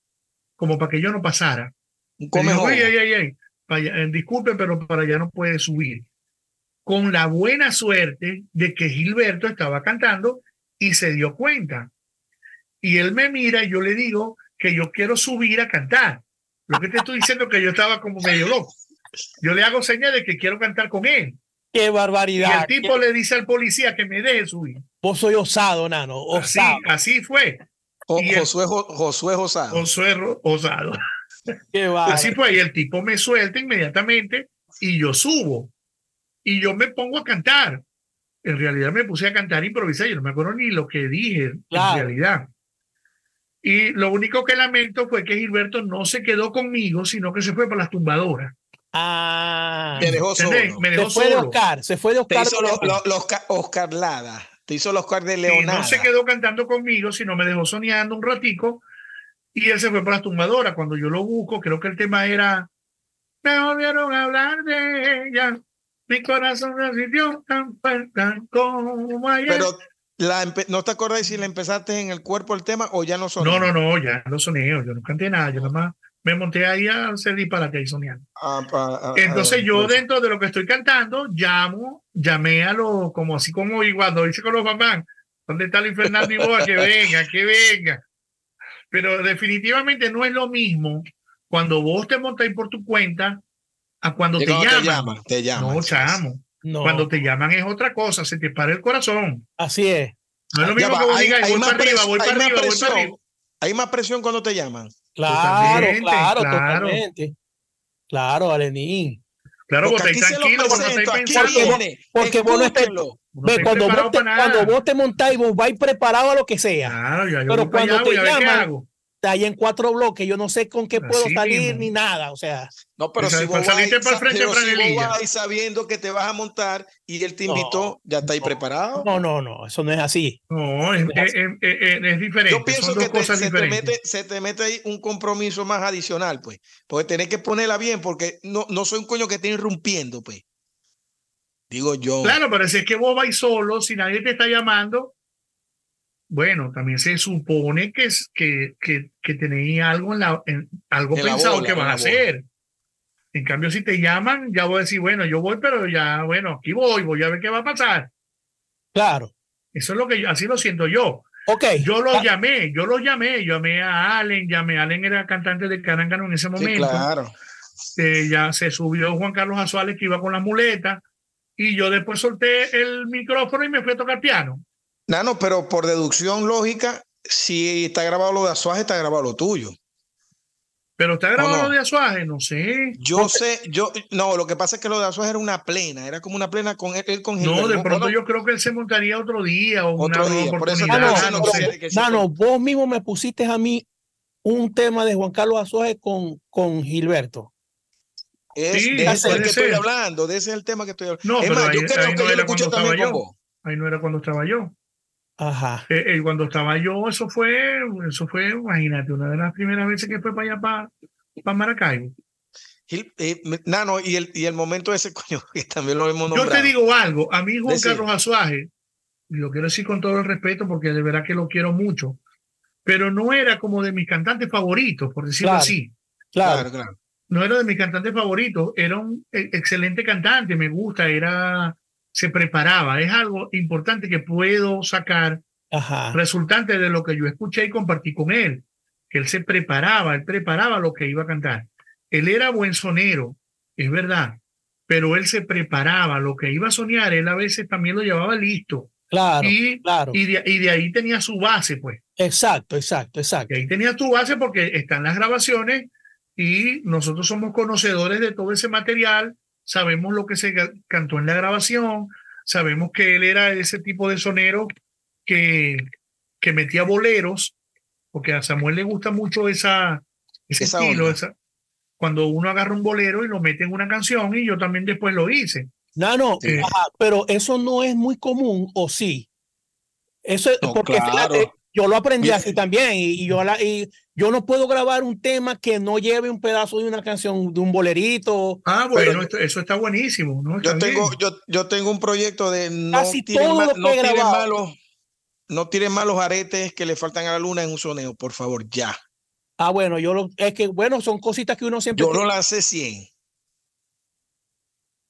como para que yo no pasara. ay, ay, ay, disculpe, pero para allá no puede subir con la buena suerte de que Gilberto estaba cantando y se dio cuenta. Y él me mira y yo le digo que yo quiero subir a cantar. Lo que te estoy diciendo que yo estaba como medio loco. Yo le hago señal de que quiero cantar con él.
¡Qué barbaridad!
Y el tipo le dice al policía que me deje subir.
Vos soy osado, nano. Osado.
Así, fue.
Josué, Josué Osado.
Josué Osado. Qué así fue. Y el tipo me suelta inmediatamente y yo subo y yo me pongo a cantar. En realidad me puse a cantar improvisar, yo no me acuerdo ni lo que dije en realidad. Y lo único que lamento fue que Gilberto no se quedó conmigo, sino que se fue para las tumbadoras.
Ah,
me dejó solo.
Me dejó se fue de Oscar, se fue de Oscar.
Te hizo los, Oscar Lada, te hizo los Oscar de Leonardo.
no se quedó cantando conmigo, sino me dejó soñando un ratico y él se fue para las tumbadoras. Cuando yo lo busco, creo que el tema era, me volvieron a hablar de ella, mi corazón sintió tan fuerte como ayer.
Pero la ¿no te acuerdas si le empezaste en el cuerpo el tema o ya no sonó?
No, no, no, ya no soné, yo no canté nada, yo nada más me monté ahí a hacer disparate ahí soñando. Ah, ah, Entonces yo pues. dentro de lo que estoy cantando, llamo, llamé a los, como así como igual, cuando dice con los mamás, ¿dónde está Luis Fernando Iboa? Que venga, que venga. Pero definitivamente no es lo mismo cuando vos te montáis por tu cuenta a cuando te llaman.
Te llaman,
no, chamo. Cuando te llaman es otra cosa, se te para el corazón.
Así es.
No es lo mismo que vos digas, voy para arriba, voy para arriba, voy para arriba.
Hay más presión cuando te llaman.
Claro, claro, claro, totalmente. Claro, Alenín.
Claro,
Porque
estáis tranquilo, vos no estáis pensando.
viene.
porque vos no estés- Ve, cuando, vos te, cuando vos te montáis, vos vais preparado a lo que sea.
Claro, ya yo
Pero cuando
allá,
te llaman. Está ahí en cuatro bloques, yo no sé con qué puedo
Así
salir
mismo.
ni nada. O sea,
No, pero si vos
saliste
vas, pero si vos
franelilla.
vas sabiendo que te vas a montar y él te
No,
invitó, ya estáis
no.
preparado.
no, no, no, eso no es así.
No, es, es, es- es- es diferente.
Yo pienso
son
que te- se, te mete, se te mete ahí un compromiso más adicional, pues. Porque tenés que ponerla bien, porque no, no soy un coño que esté irrumpiendo, pues. Digo yo.
Claro, pero si es que vos vais solo, si nadie te está llamando, bueno, también se supone que, es- que, que, que tenéis algo, en la, en, algo
En la
pensado
bola,
que vas a hacer. En cambio, si te llaman, ya voy a decir, bueno, yo voy, pero ya, bueno, aquí voy, voy a ver qué va a pasar.
Claro.
Eso es lo que yo, así lo siento yo.
Ok.
Yo lo
Ah,
llamé, yo lo llamé, llamé a Allen, llamé, Allen era cantante de Carángano en ese
Sí,
momento.
claro.
Eh, ya se subió Juan Carlos Azuales que iba con la muleta y yo después solté el micrófono y me fui a tocar piano.
Nano, pero por deducción lógica, si está grabado lo de Azuaje, está grabado lo tuyo.
Pero está grabado
no?
lo de Azuaje, no sé.
Yo sé, yo, no, lo que pasa es que lo de Azuaje era una plena, era como una plena con él, él con
No,
Gilberto.
de pronto yo creo que él se montaría otro día o
Otro
una
día, por eso.
Nano,
no
no sí
vos mismo me pusiste a mí un tema de Juan Carlos Azuaje con, con Gilberto.
Es
Sí,
de ese es el que estoy
ser.
hablando, de ese es el tema que estoy hablando.
No,
es
pero
más, yo creo
ahí
que
no
yo lo escuché también con
yo.
vos.
Ahí no era cuando estaba yo.
Ajá.
Eh, eh, cuando estaba yo, eso fue, eso fue, imagínate, una de las primeras veces que fue para allá, para, para Maracaibo.
Gil- eh, Nano, y el, y el momento ese, <laughs> coño, que también lo hemos
Yo
nombrado.
te digo algo, a mí Juan
Decir.
Carlos Azuaje, y lo quiero decir con todo el respeto porque de verdad que lo quiero mucho, pero no era como de mis cantantes favoritos, por decirlo
Claro.
así.
Claro.
Claro.
No era de mis cantantes favoritos, era un e- excelente cantante, me gusta, era, se preparaba, es algo importante que puedo sacar
Ajá.
resultante de lo que yo escuché y compartí con él, que él se preparaba, él preparaba lo que iba a cantar. Él era buen sonero, es verdad, pero él se preparaba lo que iba a soñar, él a veces también lo llevaba listo
Claro.
y,
Claro.
y, de, y de ahí tenía su base, pues.
Exacto, exacto, exacto.
Y ahí tenía tu base porque están las grabaciones y nosotros somos conocedores de todo ese material, sabemos lo que se cantó en la grabación, sabemos que él era ese tipo de sonero que, que metía boleros, porque a Samuel le gusta mucho esa, ese
Esa
estilo, esa, cuando uno agarra un bolero y lo mete en una canción y yo también después lo hice.
No, no,
Sí.
ajá, pero eso no es muy común, ¿o sí? Eso es
No,
porque
claro.
fíjate, yo lo aprendí así también y, y yo la, y yo no puedo grabar un tema que no lleve un pedazo de una canción, de un bolerito.
Ah, bueno,
Pero-
eso está buenísimo, ¿no? Está
Yo tengo, yo, yo tengo un proyecto de no
Casi
tiren,
todo
ma-
lo que
no
he
tiren malos, no tiren malos aretes que le faltan a la luna en un soneo, por favor, ya.
Ah, bueno, yo lo, es que, bueno, son cositas que uno siempre.
Yo lo lancé 100.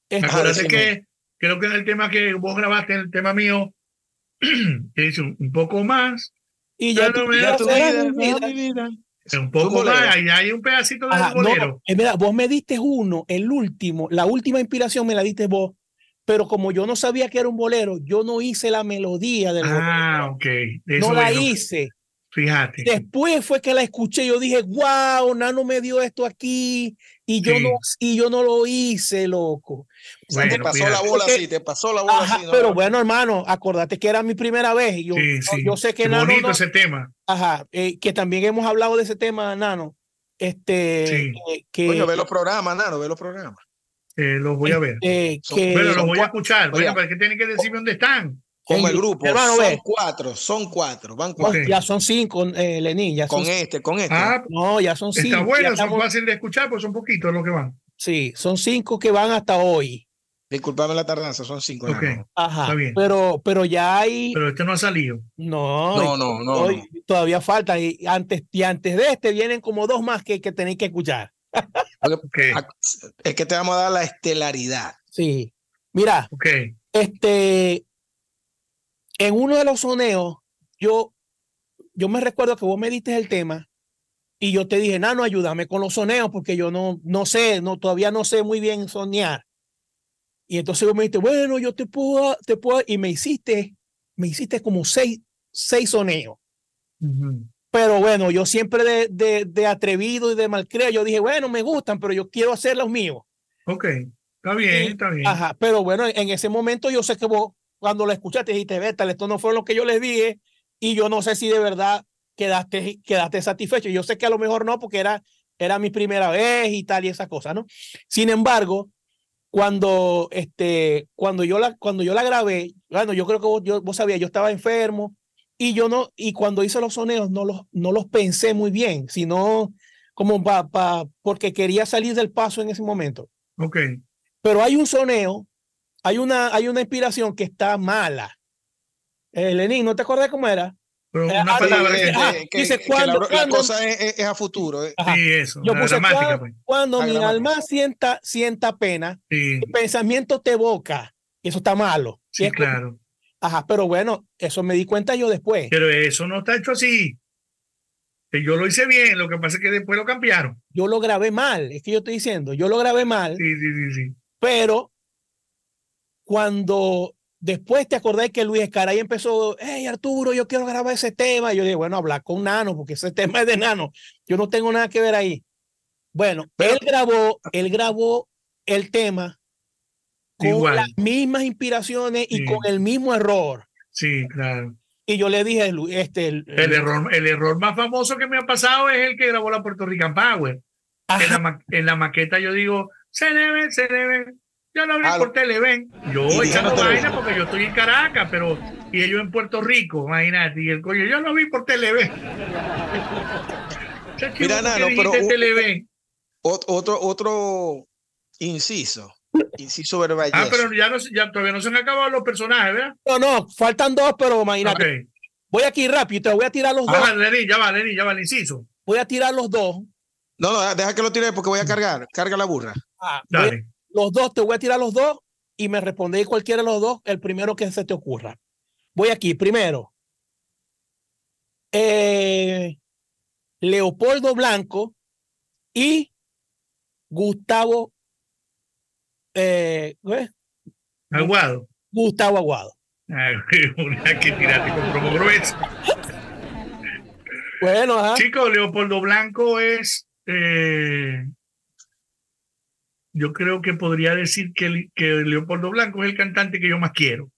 este,
Acuérdate que creo que es el tema que vos grabaste, el tema mío, <clears throat> que dice un, un poco más,
y ya,
no me
ya
tu vida,
un poco más, ahí hay un pedacito del
Ajá, no,
bolero.
es verdad, vos me diste uno, el último, la última inspiración me la diste vos, pero como yo no sabía que era un bolero, yo no hice la melodía del
Ah,
bolero.
ok. De
No
eso
la
bueno,
hice.
Fíjate.
Después fue que la escuché, yo dije, wow, Nano me dio esto aquí y yo
Sí.
no y yo no lo hice, loco.
O sea, te
Bueno,
pasó
fíjate.
la bola así, te pasó la bola
Ajá,
así. ¿no?
pero bueno, hermano, acordate que era mi primera vez y yo,
Sí, sí.
yo sé que
Qué
Nano
bonito
no-
ese tema.
ajá, eh, que también hemos hablado de ese tema, Nano. Este
Sí.
que, que-
Coño, ve los programas, Nano, ve los programas.
Eh, los voy a ver.
eh,
Son-
que-
Bueno, los voy a escuchar. Bueno, es que tienen que decirme dónde están.
Como el grupo,
hermano,
son
ve.
cuatro, son cuatro, van cuatro.
Ok.
ya son cinco, eh, Lenín, ya son
Con este, con este.
Ah,
No, ya son cinco.
está bueno, son
estamos-
fáciles de escuchar, pues son poquitos los que van.
sí, son cinco que van hasta hoy.
Disculpame la tardanza, son cinco.
Ok.
Nano.
Ajá.
Está bien.
Pero, pero ya hay.
Pero este no ha salido.
No,
No,
y-
no, no,
hoy Todavía falta. Y antes, y antes de este vienen como dos más que, que tenéis que escuchar. <laughs>
Ok,
Ah, Es que te vamos a dar la estelaridad.
Sí. Mira,
ok.
este. En uno de los soneos, yo, yo me recuerdo que vos me diste el tema y yo te dije, Nano, ayúdame con los soneos porque yo no, no sé, no, todavía no sé muy bien soñar. Y entonces vos me dijiste, bueno, yo te puedo, te puedo, y me hiciste, me hiciste como seis, seis soneos.
Ujú.
Pero bueno, yo siempre de, de, de atrevido y de malcrea, yo dije, bueno, me gustan, pero yo quiero hacer los míos.
Ok. Está bien, está bien.
Ajá, pero bueno, en ese momento yo sé que vos, cuando lo escuchaste, dijiste, Bétale, esto no fue lo que yo les dije, y yo no sé si de verdad quedaste, quedaste satisfecho. Yo sé que a lo mejor no, porque era, era mi primera vez y tal y esas cosas, ¿no? Sin embargo, cuando, este, cuando, yo, la, cuando yo la grabé, bueno, yo creo que vos, yo, vos sabías, yo estaba enfermo y yo no, y cuando hice los soneos no los, no los pensé muy bien, sino como para, pa, porque quería salir del paso en ese momento.
Ok.
Pero hay un soneo, hay una, hay una inspiración que está mala. Eh, Lenín, ¿no te acuerdas cómo era?
Pero
Eh,
una
ah,
palabra
dice,
que-
ah,
que,
dice,
que
¿cuándo-
la, cosa es, a futuro. eh.
Sí, eso.
Yo
la
puse
gramática,
cuando,
pues.
cuando mi alma sienta, sienta pena,
Sí,
el pensamiento te evoca. Y eso está malo.
Sí,
es
claro.
Ajá, pero bueno, eso me di cuenta yo después.
Pero eso no está hecho así. Que yo lo hice bien, lo que pasa es que después lo cambiaron.
Yo lo grabé mal, es que yo estoy diciendo, yo lo grabé mal,
Sí, sí, sí, sí.
pero cuando después te acordás que Luis Escaray empezó, hey Arturo, yo quiero grabar ese tema, yo dije, bueno, habla con Nano, porque ese <laughs> tema es de Nano, yo no tengo nada que ver ahí. Bueno,
Pero-
él grabó, él grabó el tema con
Igual.
las mismas inspiraciones y
Sí.
con el mismo error.
Sí, claro.
Y yo le dije, este, el-
El error, el error más famoso que me ha pasado es el que grabó la Puerto Rican Power. En la, en la maqueta yo digo, se ven, se ven. Yo lo vi
Ah,
por Televen. Yo
y
echando vaina porque yo estoy en Caracas, pero y ellos en Puerto Rico, imagínate. Y el coño, yo lo vi por Televen. <laughs>
Mira,
¿por qué
Nano, pero un- otro, otro inciso. Inciso verbal.
Ah, pero ya, no, se- ya todavía no se han acabado los personajes, ¿verdad?
no, no, faltan dos, pero imagínate, voy aquí rápido, te voy a tirar los dos,
Ah, Lenín, ya va, Lenín, ya va el inciso.
voy a tirar los dos.
No, no, deja que lo tire porque voy a cargar. Carga la burra.
Ah,
Dale.
Los dos, te voy a tirar los dos y me respondéis cualquiera de los dos, el primero que se te ocurra. Voy aquí, primero. Eh, Leopoldo Blanco y Gustavo eh.
Aguado.
Gustavo Aguado.
Ay, <laughs> una que tiraste con promo grueso.
Bueno, ajá.
Chicos, Leopoldo Blanco es. eh, yo creo que podría decir que, que Leopoldo Blanco es el cantante que yo más quiero.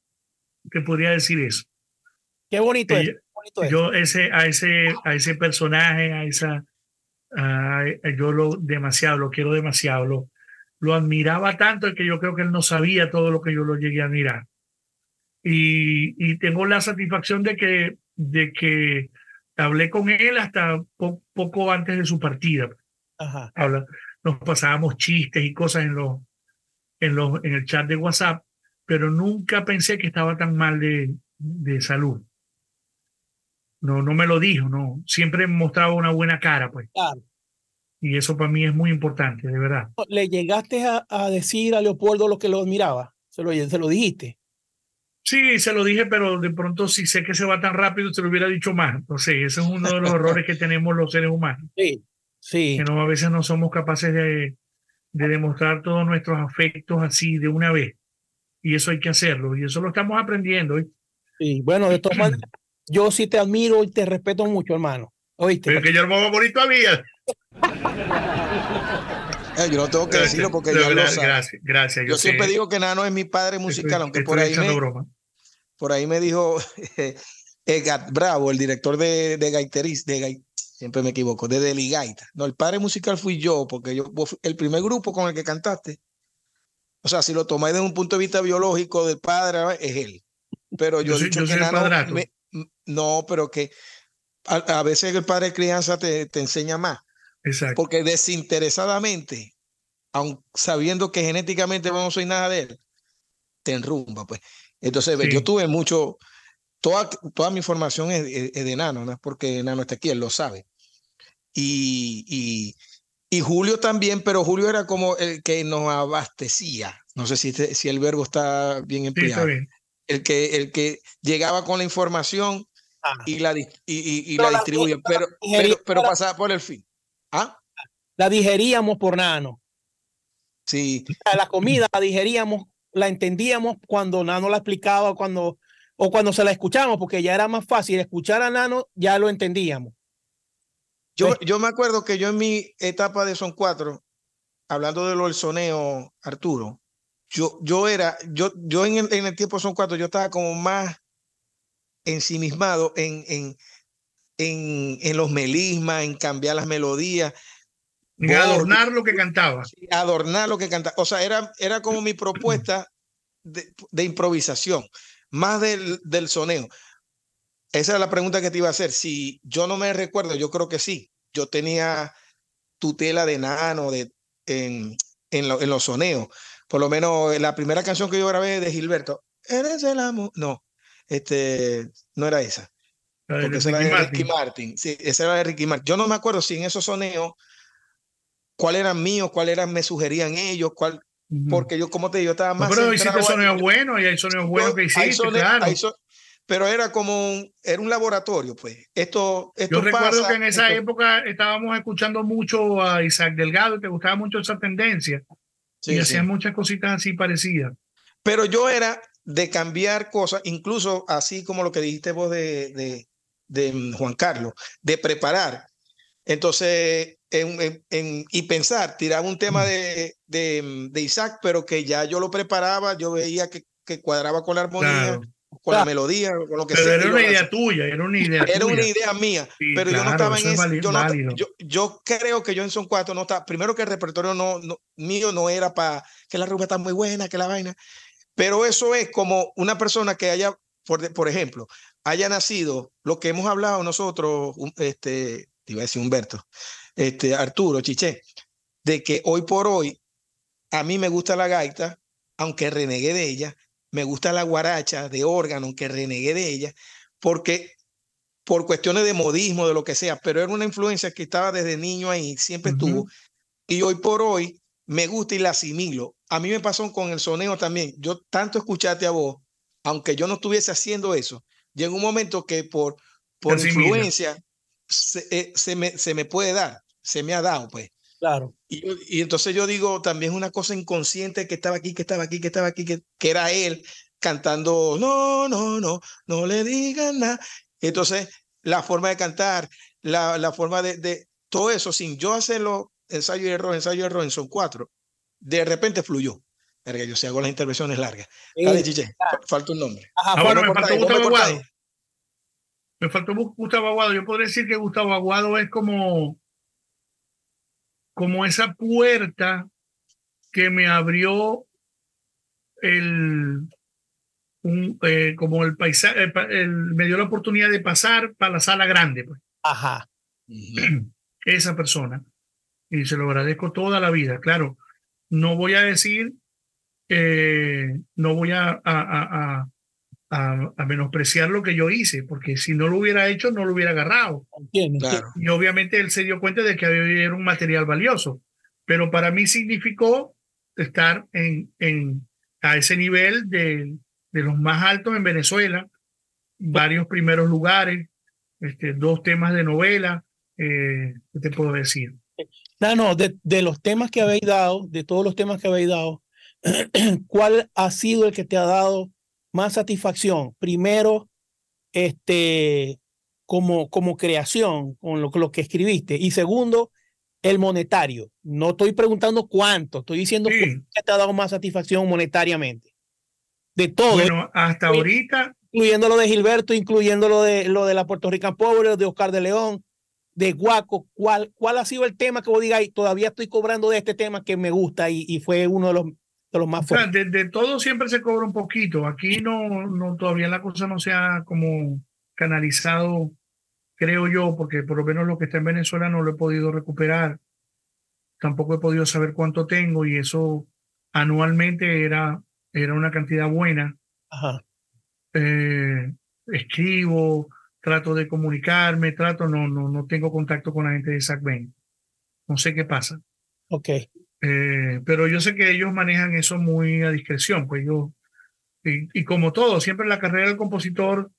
Que podría decir eso.
Qué bonito es.
yo-
qué bonito es.
Ese, a ese, a ese personaje, a esa, a- yo lo demasiado, lo quiero demasiado, lo, lo admiraba tanto que yo creo que él no sabía todo lo que yo lo llegué a admirar. Y, y tengo la satisfacción de que, de que hablé con él hasta po- poco antes de su partida.
Ajá.
Habla, nos pasábamos chistes y cosas en los, en los, en el chat de WhatsApp, pero nunca pensé que estaba tan mal de, de salud. No, no me lo dijo, no. Siempre mostraba una buena cara, pues.
Claro.
Y eso para mí es muy importante, de verdad.
¿Le llegaste a, a decir a Leopoldo lo que lo admiraba? Se lo, se lo dijiste.
Sí, se lo dije, pero de pronto si sé que se va tan rápido, se lo hubiera dicho más. No sé, ese es uno de los errores que tenemos los seres humanos.
Sí. Sí.
Que no, a veces no somos capaces de, de demostrar todos nuestros afectos así de una vez. Y eso hay que hacerlo. Y eso lo estamos aprendiendo.
sí. Bueno, de todas maneras, <clears throat> yo sí te admiro y te respeto mucho, hermano. ¿Oíste?
Pero que yo no me voy a morir todavía.
Eh, yo no tengo que decirlo porque ya lo.
Gracias, gracias.
Yo siempre digo que Nano es mi padre musical,
Estoy-
aunque
estoy
por ahí, me,
broma.
por ahí me dijo <laughs> Egat Bravo, el director de, de Gaiteris, de siempre me equivoco, de Deligaita. No, el padre musical fui yo, porque yo el primer grupo con el que cantaste. O sea, si lo tomáis desde un punto de vista biológico del padre, es él. Pero yo,
Yo
he
soy-
dicho
yo
que
soy el
me- no, pero que a, a veces el padre de crianza te, te enseña más,
Exacto.
porque desinteresadamente, aun sabiendo que genéticamente no soy nada de él, te enrumba, pues. Entonces,
Sí.
yo tuve mucho, toda, toda mi formación es, es- es de Nano, no porque Nano está aquí, él lo sabe. Y, y, y Julio también, pero Julio era como el que nos abastecía. No sé si, este- si el verbo está bien
Sí,
empleado.
está bien.
El, que, el que llegaba con la información
Ah.
y la, y, y- la distribuía,
la
pero, pero, pero pasaba por el fin. ¿Ah?
La digeríamos por Nano.
Sí,
la comida la digeríamos, la entendíamos cuando Nano la explicaba, cuando o cuando se la escuchamos, porque ya era más fácil escuchar a Nano, ya lo entendíamos.
Yo,
Pues-
yo me acuerdo que yo en mi etapa de Son Cuatro, hablando de lo del soneo, Arturo, yo, yo era, yo, yo en el, en el tiempo son cuatro, yo estaba como más ensimismado en, en, en, en los melismas, en cambiar las melodías.
Y adornar lo que cantaba.
Adornar lo que cantaba. O sea, era, era como mi propuesta de, de improvisación, más del, del soneo. Esa es la pregunta que te iba a hacer. Si yo no me recuerdo, yo creo que sí. Yo tenía tutela de nano de, en, en, en los soneos. Por lo menos la primera canción que yo grabé de Gilberto, Eres el amor. No, este, no era esa. Porque esa era de Ricky Martin. Sí, esa era de Ricky Martin. Yo no me acuerdo si en esos soneos, cuál eran míos, cuál eran, me sugerían ellos, cuál, porque yo, como te digo, estaba más.
No, pero hiciste sonidos buenos y hay sonidos buenos que hiciste, claro.
Pero era como un, era un laboratorio, pues. Esto, esto
Yo recuerdo que en esa época estábamos escuchando mucho a Isaac Delgado, te gustaba mucho esa tendencia. Sí, y hacían muchas cositas así parecidas.
Pero yo era de cambiar cosas, incluso así como lo que dijiste vos de, de, de Juan Carlos, de preparar. Entonces, en, en, y pensar, tirar un tema de, de, de, Isaac, pero que ya yo lo preparaba, yo veía que, que cuadraba con la armonía, claro. Con la melodía, con lo que
pero
sea.
Era una idea tuya, era una idea
Era
tuya.
una idea mía, sí, pero claro, yo no estaba en eso. Es yo, no, yo, yo, creo que yo en Son Cuatro no estaba, primero que el repertorio no, no mío no era para que la rumba está muy buena, que la vaina, pero eso es como una persona que haya, por, por ejemplo, haya nacido, lo que hemos hablado nosotros, este, te iba a decir Humberto, este, Arturo, Chiché, de que hoy por hoy a mí me gusta la gaita, aunque renegué de ella, me gusta la guaracha de órgano, aunque renegué de ella, porque por cuestiones de modismo, de lo que sea, pero era una influencia que estaba desde niño ahí, siempre uh -huh. estuvo, y hoy por hoy me gusta y la asimilo. A mí me pasó con el soneo también. Yo tanto escucharte a vos, aunque yo no estuviese haciendo eso, llega un momento que por, por influencia se, eh, se, me, se me puede dar, se me ha dado, pues.
Claro.
Y, y, entonces yo digo, también una cosa inconsciente que estaba aquí, que estaba aquí, que estaba aquí, que, que era él cantando, no, no, no, no le digan nada. Entonces, la forma de cantar, la, la forma de, de, todo eso, sin yo hacerlo, ensayo y error, ensayo y error, son cuatro, de repente fluyó. Verga, yo si hago las intervenciones largas. Sí, Dale, Chiche, falta un nombre.
Ajá, ah, bueno, me faltó Gustavo Aguado. Me faltó Gustavo Aguado. Yo podría decir que Gustavo Aguado es como, como esa puerta que me abrió el, un, eh, como el paisaje, el, el, me dio la oportunidad de pasar para la sala grande. Pues.
Ajá. <clears throat>
Esa persona. Y se lo agradezco toda la vida. Claro, no voy a decir, eh, no voy a, a, a, a, menospreciar lo que yo hice, porque si no lo hubiera hecho, no lo hubiera agarrado.
Entiendo,
claro. Y obviamente él se dio cuenta de que había un material valioso. Pero para mí significó estar en, en, a ese nivel de, de los más altos en Venezuela, varios primeros lugares, este, dos temas de novela, eh, ¿qué te puedo decir?
No, no, de, de, los temas que habéis dado, de todos los temas que habéis dado, <clears throat> ¿cuál ha sido el que te ha dado más satisfacción? Primero, este, como, como creación, con lo, lo que escribiste. Y segundo, el monetario. No estoy preguntando cuánto, estoy diciendo sí. qué te ha dado más satisfacción monetariamente. De todo.
Bueno, hasta ahorita.
Incluyendo lo de Gilberto, incluyendo lo de, lo de la Puerto Rican Pobre, de Oscar de León, de Guaco. ¿Cuál, ¿Cuál ha sido el tema que vos digáis? Todavía estoy cobrando de este tema que me gusta y, y fue uno de los, de los más fuertes.
O sea, de, de, todo siempre se cobra un poquito. Aquí no, no, todavía la cosa no se ha como canalizado, creo yo, porque por lo menos lo que está en Venezuela no lo he podido recuperar. Tampoco he podido saber cuánto tengo y eso anualmente era, era una cantidad buena.
Ajá.
Eh, escribo, trato de comunicarme, trato, no, no, no tengo contacto con la gente de SACBEN. No sé qué pasa.
Ok.
Eh, pero yo sé que ellos manejan eso muy a discreción, pues yo, y, y, como todo, siempre la carrera del compositor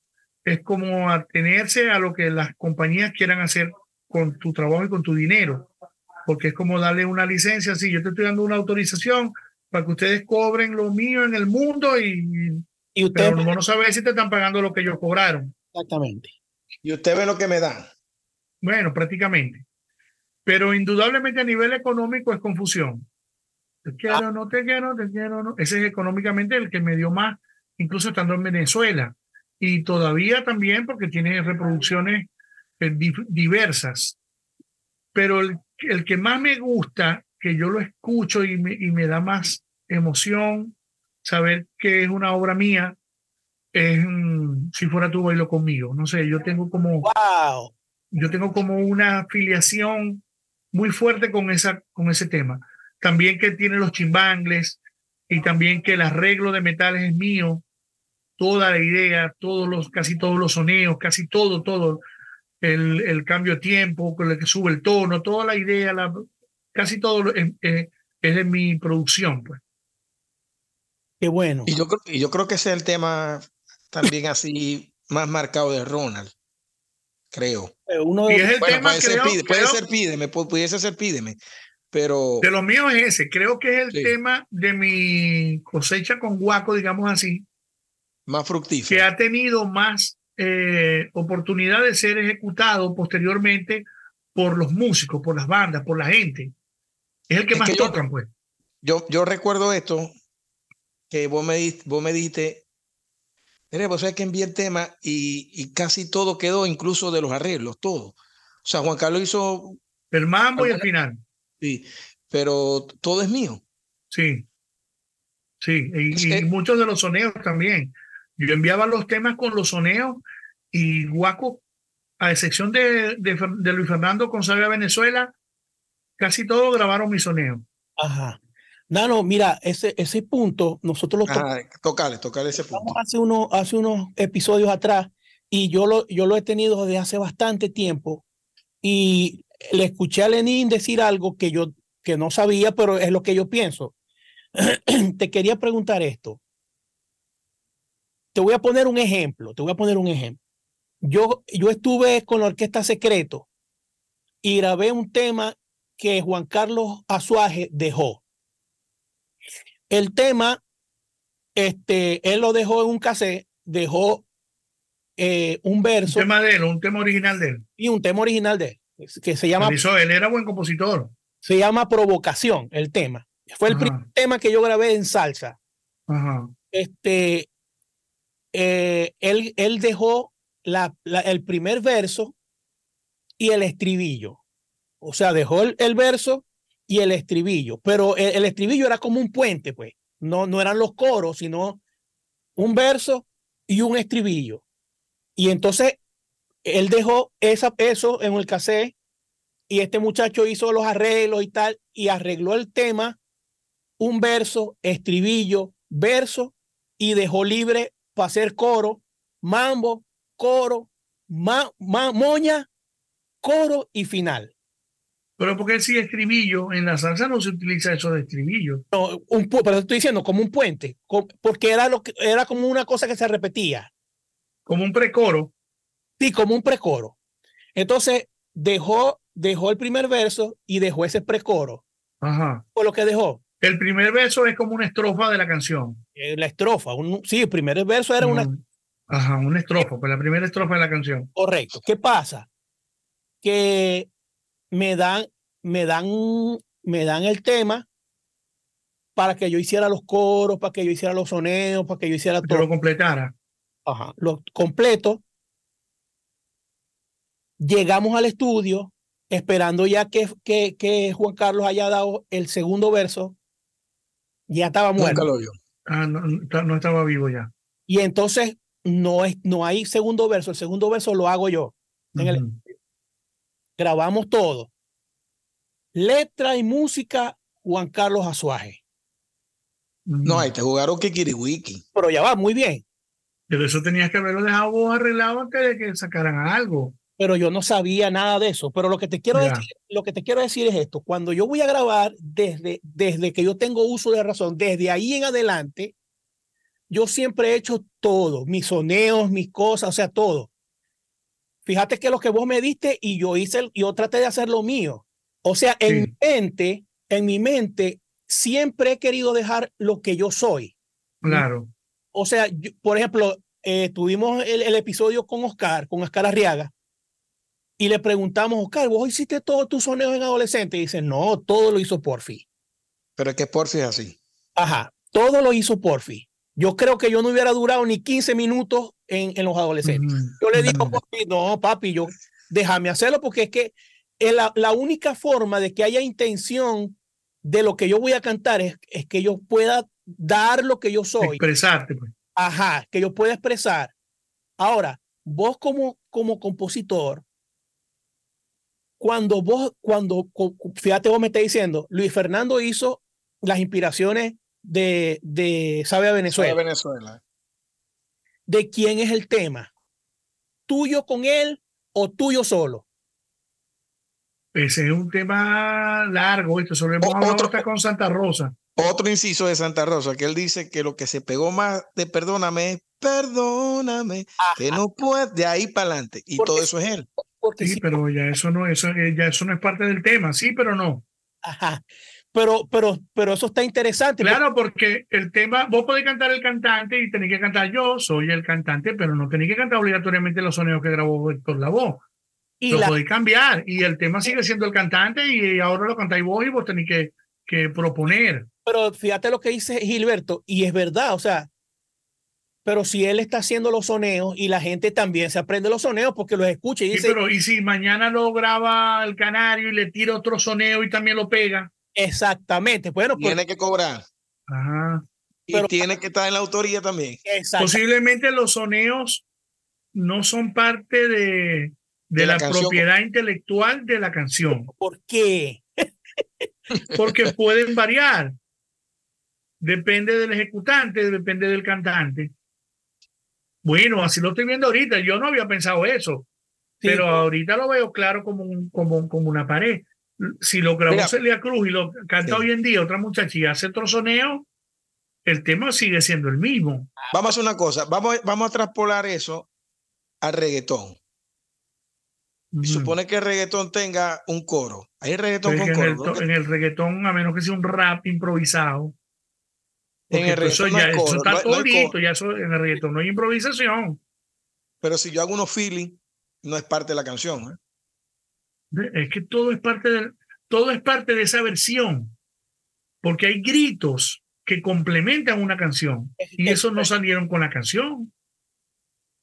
es como atenerse a lo que las compañías quieran hacer con tu trabajo y con tu dinero, porque es como darle una licencia, sí, yo te estoy dando una autorización para que ustedes cobren lo mío en el mundo y,
y usted
pero no, no sabe si te están pagando lo que ellos cobraron.
Exactamente.
Y usted ve lo que me dan.
Bueno, prácticamente. Pero indudablemente a nivel económico es confusión. Te quiero, no te quiero, te quiero, no. Ese es económicamente el que me dio más, incluso estando en Venezuela. Y todavía también porque tiene reproducciones eh, diversas. Pero el, el, que más me gusta, que yo lo escucho y me, y me da más emoción, saber que es una obra mía, es mm, Si fuera tu bailo conmigo. No sé, yo tengo como...
¡Wow!
Yo tengo como una afiliación muy fuerte con, esa, con ese tema. También que tiene los chimbangles y también que el arreglo de metales es mío. Toda la idea, todos los, casi todos los sonidos, casi todo, todo. El, el cambio de tiempo, con el que sube el tono, toda la idea, la, casi todo es, es de mi producción. Pues.
Qué bueno.
Y yo, y yo creo que ese es el tema también así más marcado de Ronald, creo.
Uno y es el
bueno,
tema,
puede,
creo,
ser, pide, puede
creo,
ser pídeme, pudiese ser pídeme, pero...
De los míos es ese, creo que es el
Sí.
tema de mi cosecha con guaco, digamos así,
Más fructífero.
que ha tenido más eh, oportunidad de ser ejecutado posteriormente por los músicos, por las bandas, por la gente. Es el que
Es
más
que yo-
tocan, pues.
Yo, yo recuerdo esto, que vos me, di- vos me dijiste, mire, vos sabés que envié el tema y, y casi todo quedó, incluso de los arreglos, todo. O sea, Juan Carlos hizo,
El mambo y el final.
sí, pero todo es mío.
Sí. Sí, y,
Es
muchos de los soneos también. Yo enviaba los temas con los soneos y Guaco, a excepción de, de Luis Fernando González Venezuela, casi todos grabaron mi soneo.
Ajá. No, no, mira, ese, ese punto nosotros lo tocamos
tocale, tocale ese punto.
hace, uno, hace unos episodios atrás y yo lo, yo lo he tenido desde hace bastante tiempo y le escuché a Lenin decir algo que yo que no sabía, pero es lo que yo pienso. <clears throat> Te quería preguntar esto. Te voy a poner un ejemplo, te voy a poner un ejemplo. Yo, yo estuve con la Orquesta Secreto y grabé un tema que Juan Carlos Azuaje dejó. El tema, este, él lo dejó en un cassette, dejó eh, un
Un
verso
tema de él, un tema original de él.
y un tema original de él, que se llama,
hizo él era buen compositor.
se llama Provocación, el tema. Fue el
Ajá.
primer tema que yo grabé en salsa.
Ajá.
Este, eh, él, él dejó la, la- el primer verso y el estribillo. O sea, dejó el, el verso y el estribillo, pero el, estribillo era como un puente, pues. No, no eran los coros, sino un verso y un estribillo. Y entonces él dejó esa, eso en el cassette y este muchacho hizo los arreglos y tal y arregló el tema, un verso, estribillo, verso y dejó libre para hacer coro, mambo, coro, ma- moña, coro y final.
Pero porque él sí estribillo, en la salsa no se utiliza eso de estribillo.
No, un, pero estoy diciendo como un puente, porque era, lo que, era como una cosa que se repetía.
Como un precoro.
Sí, como un precoro. Entonces dejó, dejó el primer verso y dejó ese precoro.
Ajá.
Por lo que dejó
El primer verso es como una estrofa de la canción.
eh, la estrofa. un- sí, el primer verso era una.
Ajá, una estrofa, pues la primera estrofa de la canción.
Correcto. ¿Qué pasa? Que me dan, me dan, me dan el tema para que yo hiciera los coros, para que yo hiciera los soneos, para que yo hiciera
Que
todo.
lo completara.
Ajá, lo completo. Llegamos al estudio esperando ya que, que, que Juan Carlos haya dado el segundo verso. Ya estaba muerto.
Nunca lo vio.
Ah, no, estaba vivo ya.
Y entonces no, es, no hay segundo verso. El segundo verso lo hago yo. En el-
Ujú.
Grabamos todo. Letra y música, Juan Carlos Azuaje.
No, ahí te jugaron Kikiriwiki.
Pero ya va, muy bien.
Pero eso tenías que haberlo dejado vos arreglado antes de que sacaran algo.
Pero yo no sabía nada de eso. Pero lo que te quiero
Ya.
decir, lo que te quiero decir es esto. Cuando yo voy a grabar, desde, desde que yo tengo uso de razón, desde ahí en adelante, yo siempre he hecho todo, mis soneos, mis cosas, o sea, todo. Fíjate que lo que vos me diste y yo hice, el- yo traté de hacer lo mío. O sea, en
Sí.
mi mente, en mi mente, siempre he querido dejar lo que yo soy.
Claro.
O sea, yo- por ejemplo, eh, tuvimos el, el episodio con Oscar, con Oscar Arriaga, y le preguntamos, Oscar, ¿vos hiciste todos tus soneos en adolescente? Y dice, no, todo lo hizo Porfi.
Pero es que Porfi es así.
Ajá, todo lo hizo Porfi. Yo creo que yo no hubiera durado ni 15 minutos en, en los adolescentes. Yo le digo, Porfi, no, papi, yo déjame hacerlo porque es que la, la, única forma de que haya intención de lo que yo voy a cantar es, es que yo pueda dar lo que yo soy.
Expresarte. Pues.
Ajá, que yo pueda expresar. Ahora, vos como, como compositor, cuando vos, cuando, fíjate, vos me estás diciendo, Luis Fernando hizo las inspiraciones de, de Sabe a Venezuela.
Sabe Venezuela.
¿De quién es el tema? ¿Tuyo con él o tuyo solo?
Ese es un tema largo, esto sobre otro con Santa Rosa.
Otro inciso de Santa Rosa, que él dice que lo que se pegó más de Perdóname es Perdóname, que no puede, de ahí para adelante. Y todo eso es él.
sí, pero ya eso no, eso, eh, ya eso no es parte del tema, sí, pero no.
Ajá. Pero, pero, pero eso está interesante.
Claro, porque el tema, vos podés cantar el cantante y tenés que cantar yo, soy el cantante, pero no tenés que cantar obligatoriamente los sonidos que grabó Héctor Lavoe. Y lo podéis cambiar y el tema sigue siendo el cantante y ahora lo cantáis vos y vos tenéis que, que proponer.
Pero fíjate lo que dice Gilberto, y es verdad, o sea, pero si él está haciendo los soneos y la gente también se aprende los soneos porque los escucha y dice.
pero y si mañana lo graba el canario y le tira otro soneo y también lo pega.
Exactamente. Bueno,
pues tiene que cobrar.
Ajá.
Y tiene que estar en la autoría también.
Posiblemente los soneos no son parte de, de, la, propiedad intelectual de la canción.
¿Por qué? <laughs>
Porque pueden variar. Depende del ejecutante, depende del cantante. Bueno, así lo estoy viendo ahorita. Yo no había pensado eso. pero ahorita lo veo claro como, un, como, como una pared. Si lo grabó Celia Cruz y lo canta hoy en día otra muchacha y hace otro soneo, el tema sigue siendo el mismo.
Vamos a hacer una cosa. Vamos, vamos a traspolar eso al reggaetón. Y supone que el reggaetón tenga un coro. Hay reggaetón con
coro. En el, reggaetón, a menos que sea un rap improvisado. En el reggaetón eso, ya, eso está todo listo, ya eso, en el reggaetón no hay improvisación.
Pero si yo hago unos feeling, no es parte de la canción.
¿eh? Es que todo es parte de, todo es parte de esa versión. Porque hay gritos que complementan una canción. Y esos no salieron con la canción.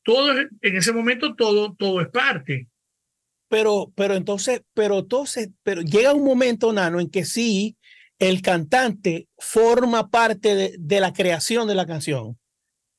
Todo, en ese momento, todo, todo es parte.
Pero, pero entonces, pero entonces, pero llega un momento, Nano, en que sí, el cantante forma parte de, de, la creación de la canción. O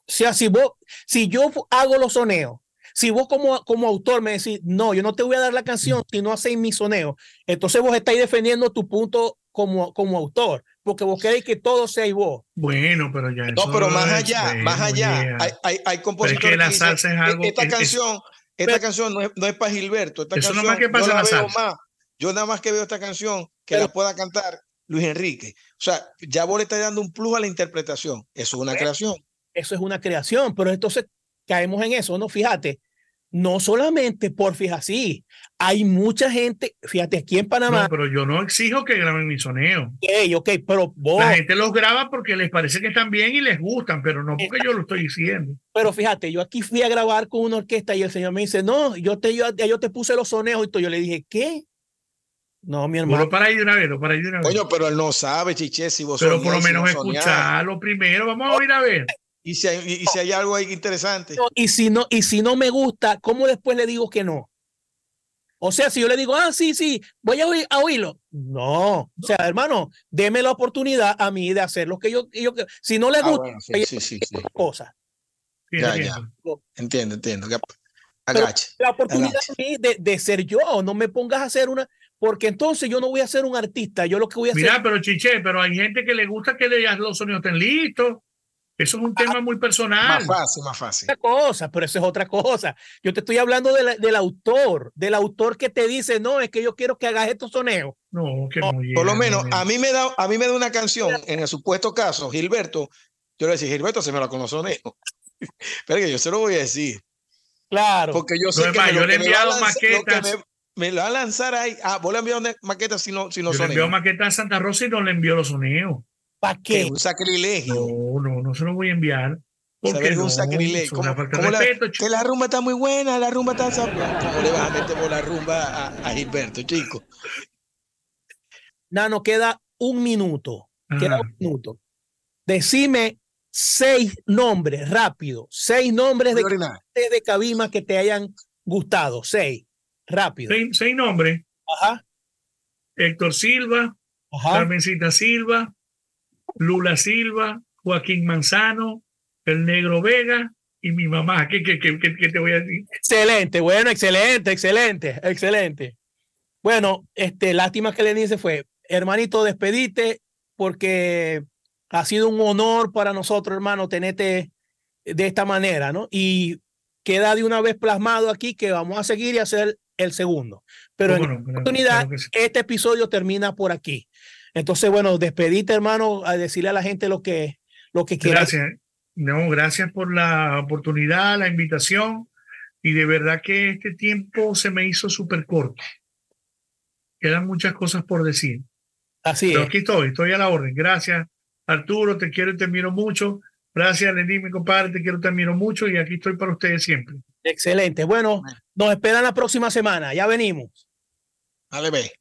sea, si vos, si yo hago los soneos, si vos como, como autor me decís, no, yo no te voy a dar la canción si no hacéis mi soneo, entonces vos estáis defendiendo tu punto como, como autor, porque vos queréis que todo sea vos.
Bueno, pero ya.
No, pero más allá, más allá, hay, hay, hay compositores
que, dicen, es algo,
esta canción esta canción no es, no es para Gilberto. Esta
canción,
más
que pasa
yo,
la
veo más, yo nada más que veo esta canción que la pueda cantar Luis Enrique. O sea, ya vos le estás dando un plus a la interpretación. Eso es una creación.
Eso es una creación, pero entonces caemos en eso, ¿no? Fíjate, no solamente por así, hay mucha gente, fíjate, aquí en Panamá.
No, pero yo no exijo que graben mi soneo.
Ok, ok, pero vos.
La gente los graba porque les parece que están bien y les gustan, pero no porque yo lo estoy diciendo.
Pero fíjate, yo aquí fui a grabar con una orquesta y el señor me dice, no, yo te, yo, yo te puse los soneos y todo. Yo le dije, ¿qué? No, mi hermano.
Pero para ir de una vez, para ir de una vez.
Coño, pero él no sabe, chiche, si vos
Pero por lo menos escucharlo primero, vamos a ir a ver.
Y si, hay, y, si hay algo ahí interesante.
Y si no, y si no me gusta, ¿cómo después le digo que no? O sea, si yo le digo, ah, sí, sí, voy a, oír, a oírlo. No, o sea, hermano, deme la oportunidad a mí de hacer lo que yo, yo si no le ah, gusta,
sí, sí, sí, sí.
cosa.
Ya, ya. Entiendo, entiendo.
Agache. La oportunidad de, de, ser yo, no me pongas a hacer una, porque entonces yo no voy a ser un artista, yo lo que voy a hacer.
Mira, pero chiche, pero hay gente que le gusta que los sonidos estén listos. Eso es un tema muy personal.
Más fácil, más fácil.
Otra cosa, pero eso es otra cosa. Yo te estoy hablando del autor, del autor que te dice, no, es que yo quiero que hagas estos soneos.
No, que
no, Por lo menos, a mí, me da, a mí me da una canción, en el supuesto caso, Gilberto, yo le decía, Gilberto, se me la con los soneos. pero que yo se lo voy a decir.
Claro.
Porque yo sé que,
me, yo le he enviado maquetas.
Me, lo va a lanzar ahí. Ah, vos le enviado maquetas si no, si no
yo le envió maquetas a Santa Rosa y no le envió los soneos.
¿Para qué?
un sacrilegio.
No, no, no se lo voy a enviar.
Porque es un sacrilegio. ¿Cómo, la, que la rumba está muy buena, la rumba está... ¿Cómo le vas a meter por la rumba a, a Gilberto, chico?
Nano, queda un minuto. queda un minuto. Decime seis nombres, rápido, seis nombres de, de Cabima que te hayan gustado, seis, rápido.
Seis, nombres.
Ajá.
Héctor Silva, Carmencita Silva, Lula Silva, Joaquín Manzano, el Negro Vega y mi mamá. ¿Qué, qué, qué, qué te voy a decir?
Excelente, bueno, excelente, excelente, excelente. Bueno, este, lástima que le dice fue, hermanito, despedite porque ha sido un honor para nosotros, hermano, tenerte de esta manera, ¿no? Y queda de una vez plasmado aquí que vamos a seguir y hacer el segundo. Pero en esta oportunidad, este episodio termina por aquí. Entonces, bueno, despedite, hermano, a decirle a la gente lo que, lo que quieras.
Gracias. No, gracias por la oportunidad, la invitación. Y de verdad que este tiempo se me hizo súper corto. Quedan muchas cosas por decir.
Así
Pero aquí estoy, estoy a la orden. Gracias, Arturo, te quiero y te admiro mucho. Gracias, Lenín, mi compadre, te quiero y te admiro mucho. Y aquí estoy para ustedes siempre.
Excelente. Bueno, nos esperan la próxima semana. Ya venimos.
Dale, ve.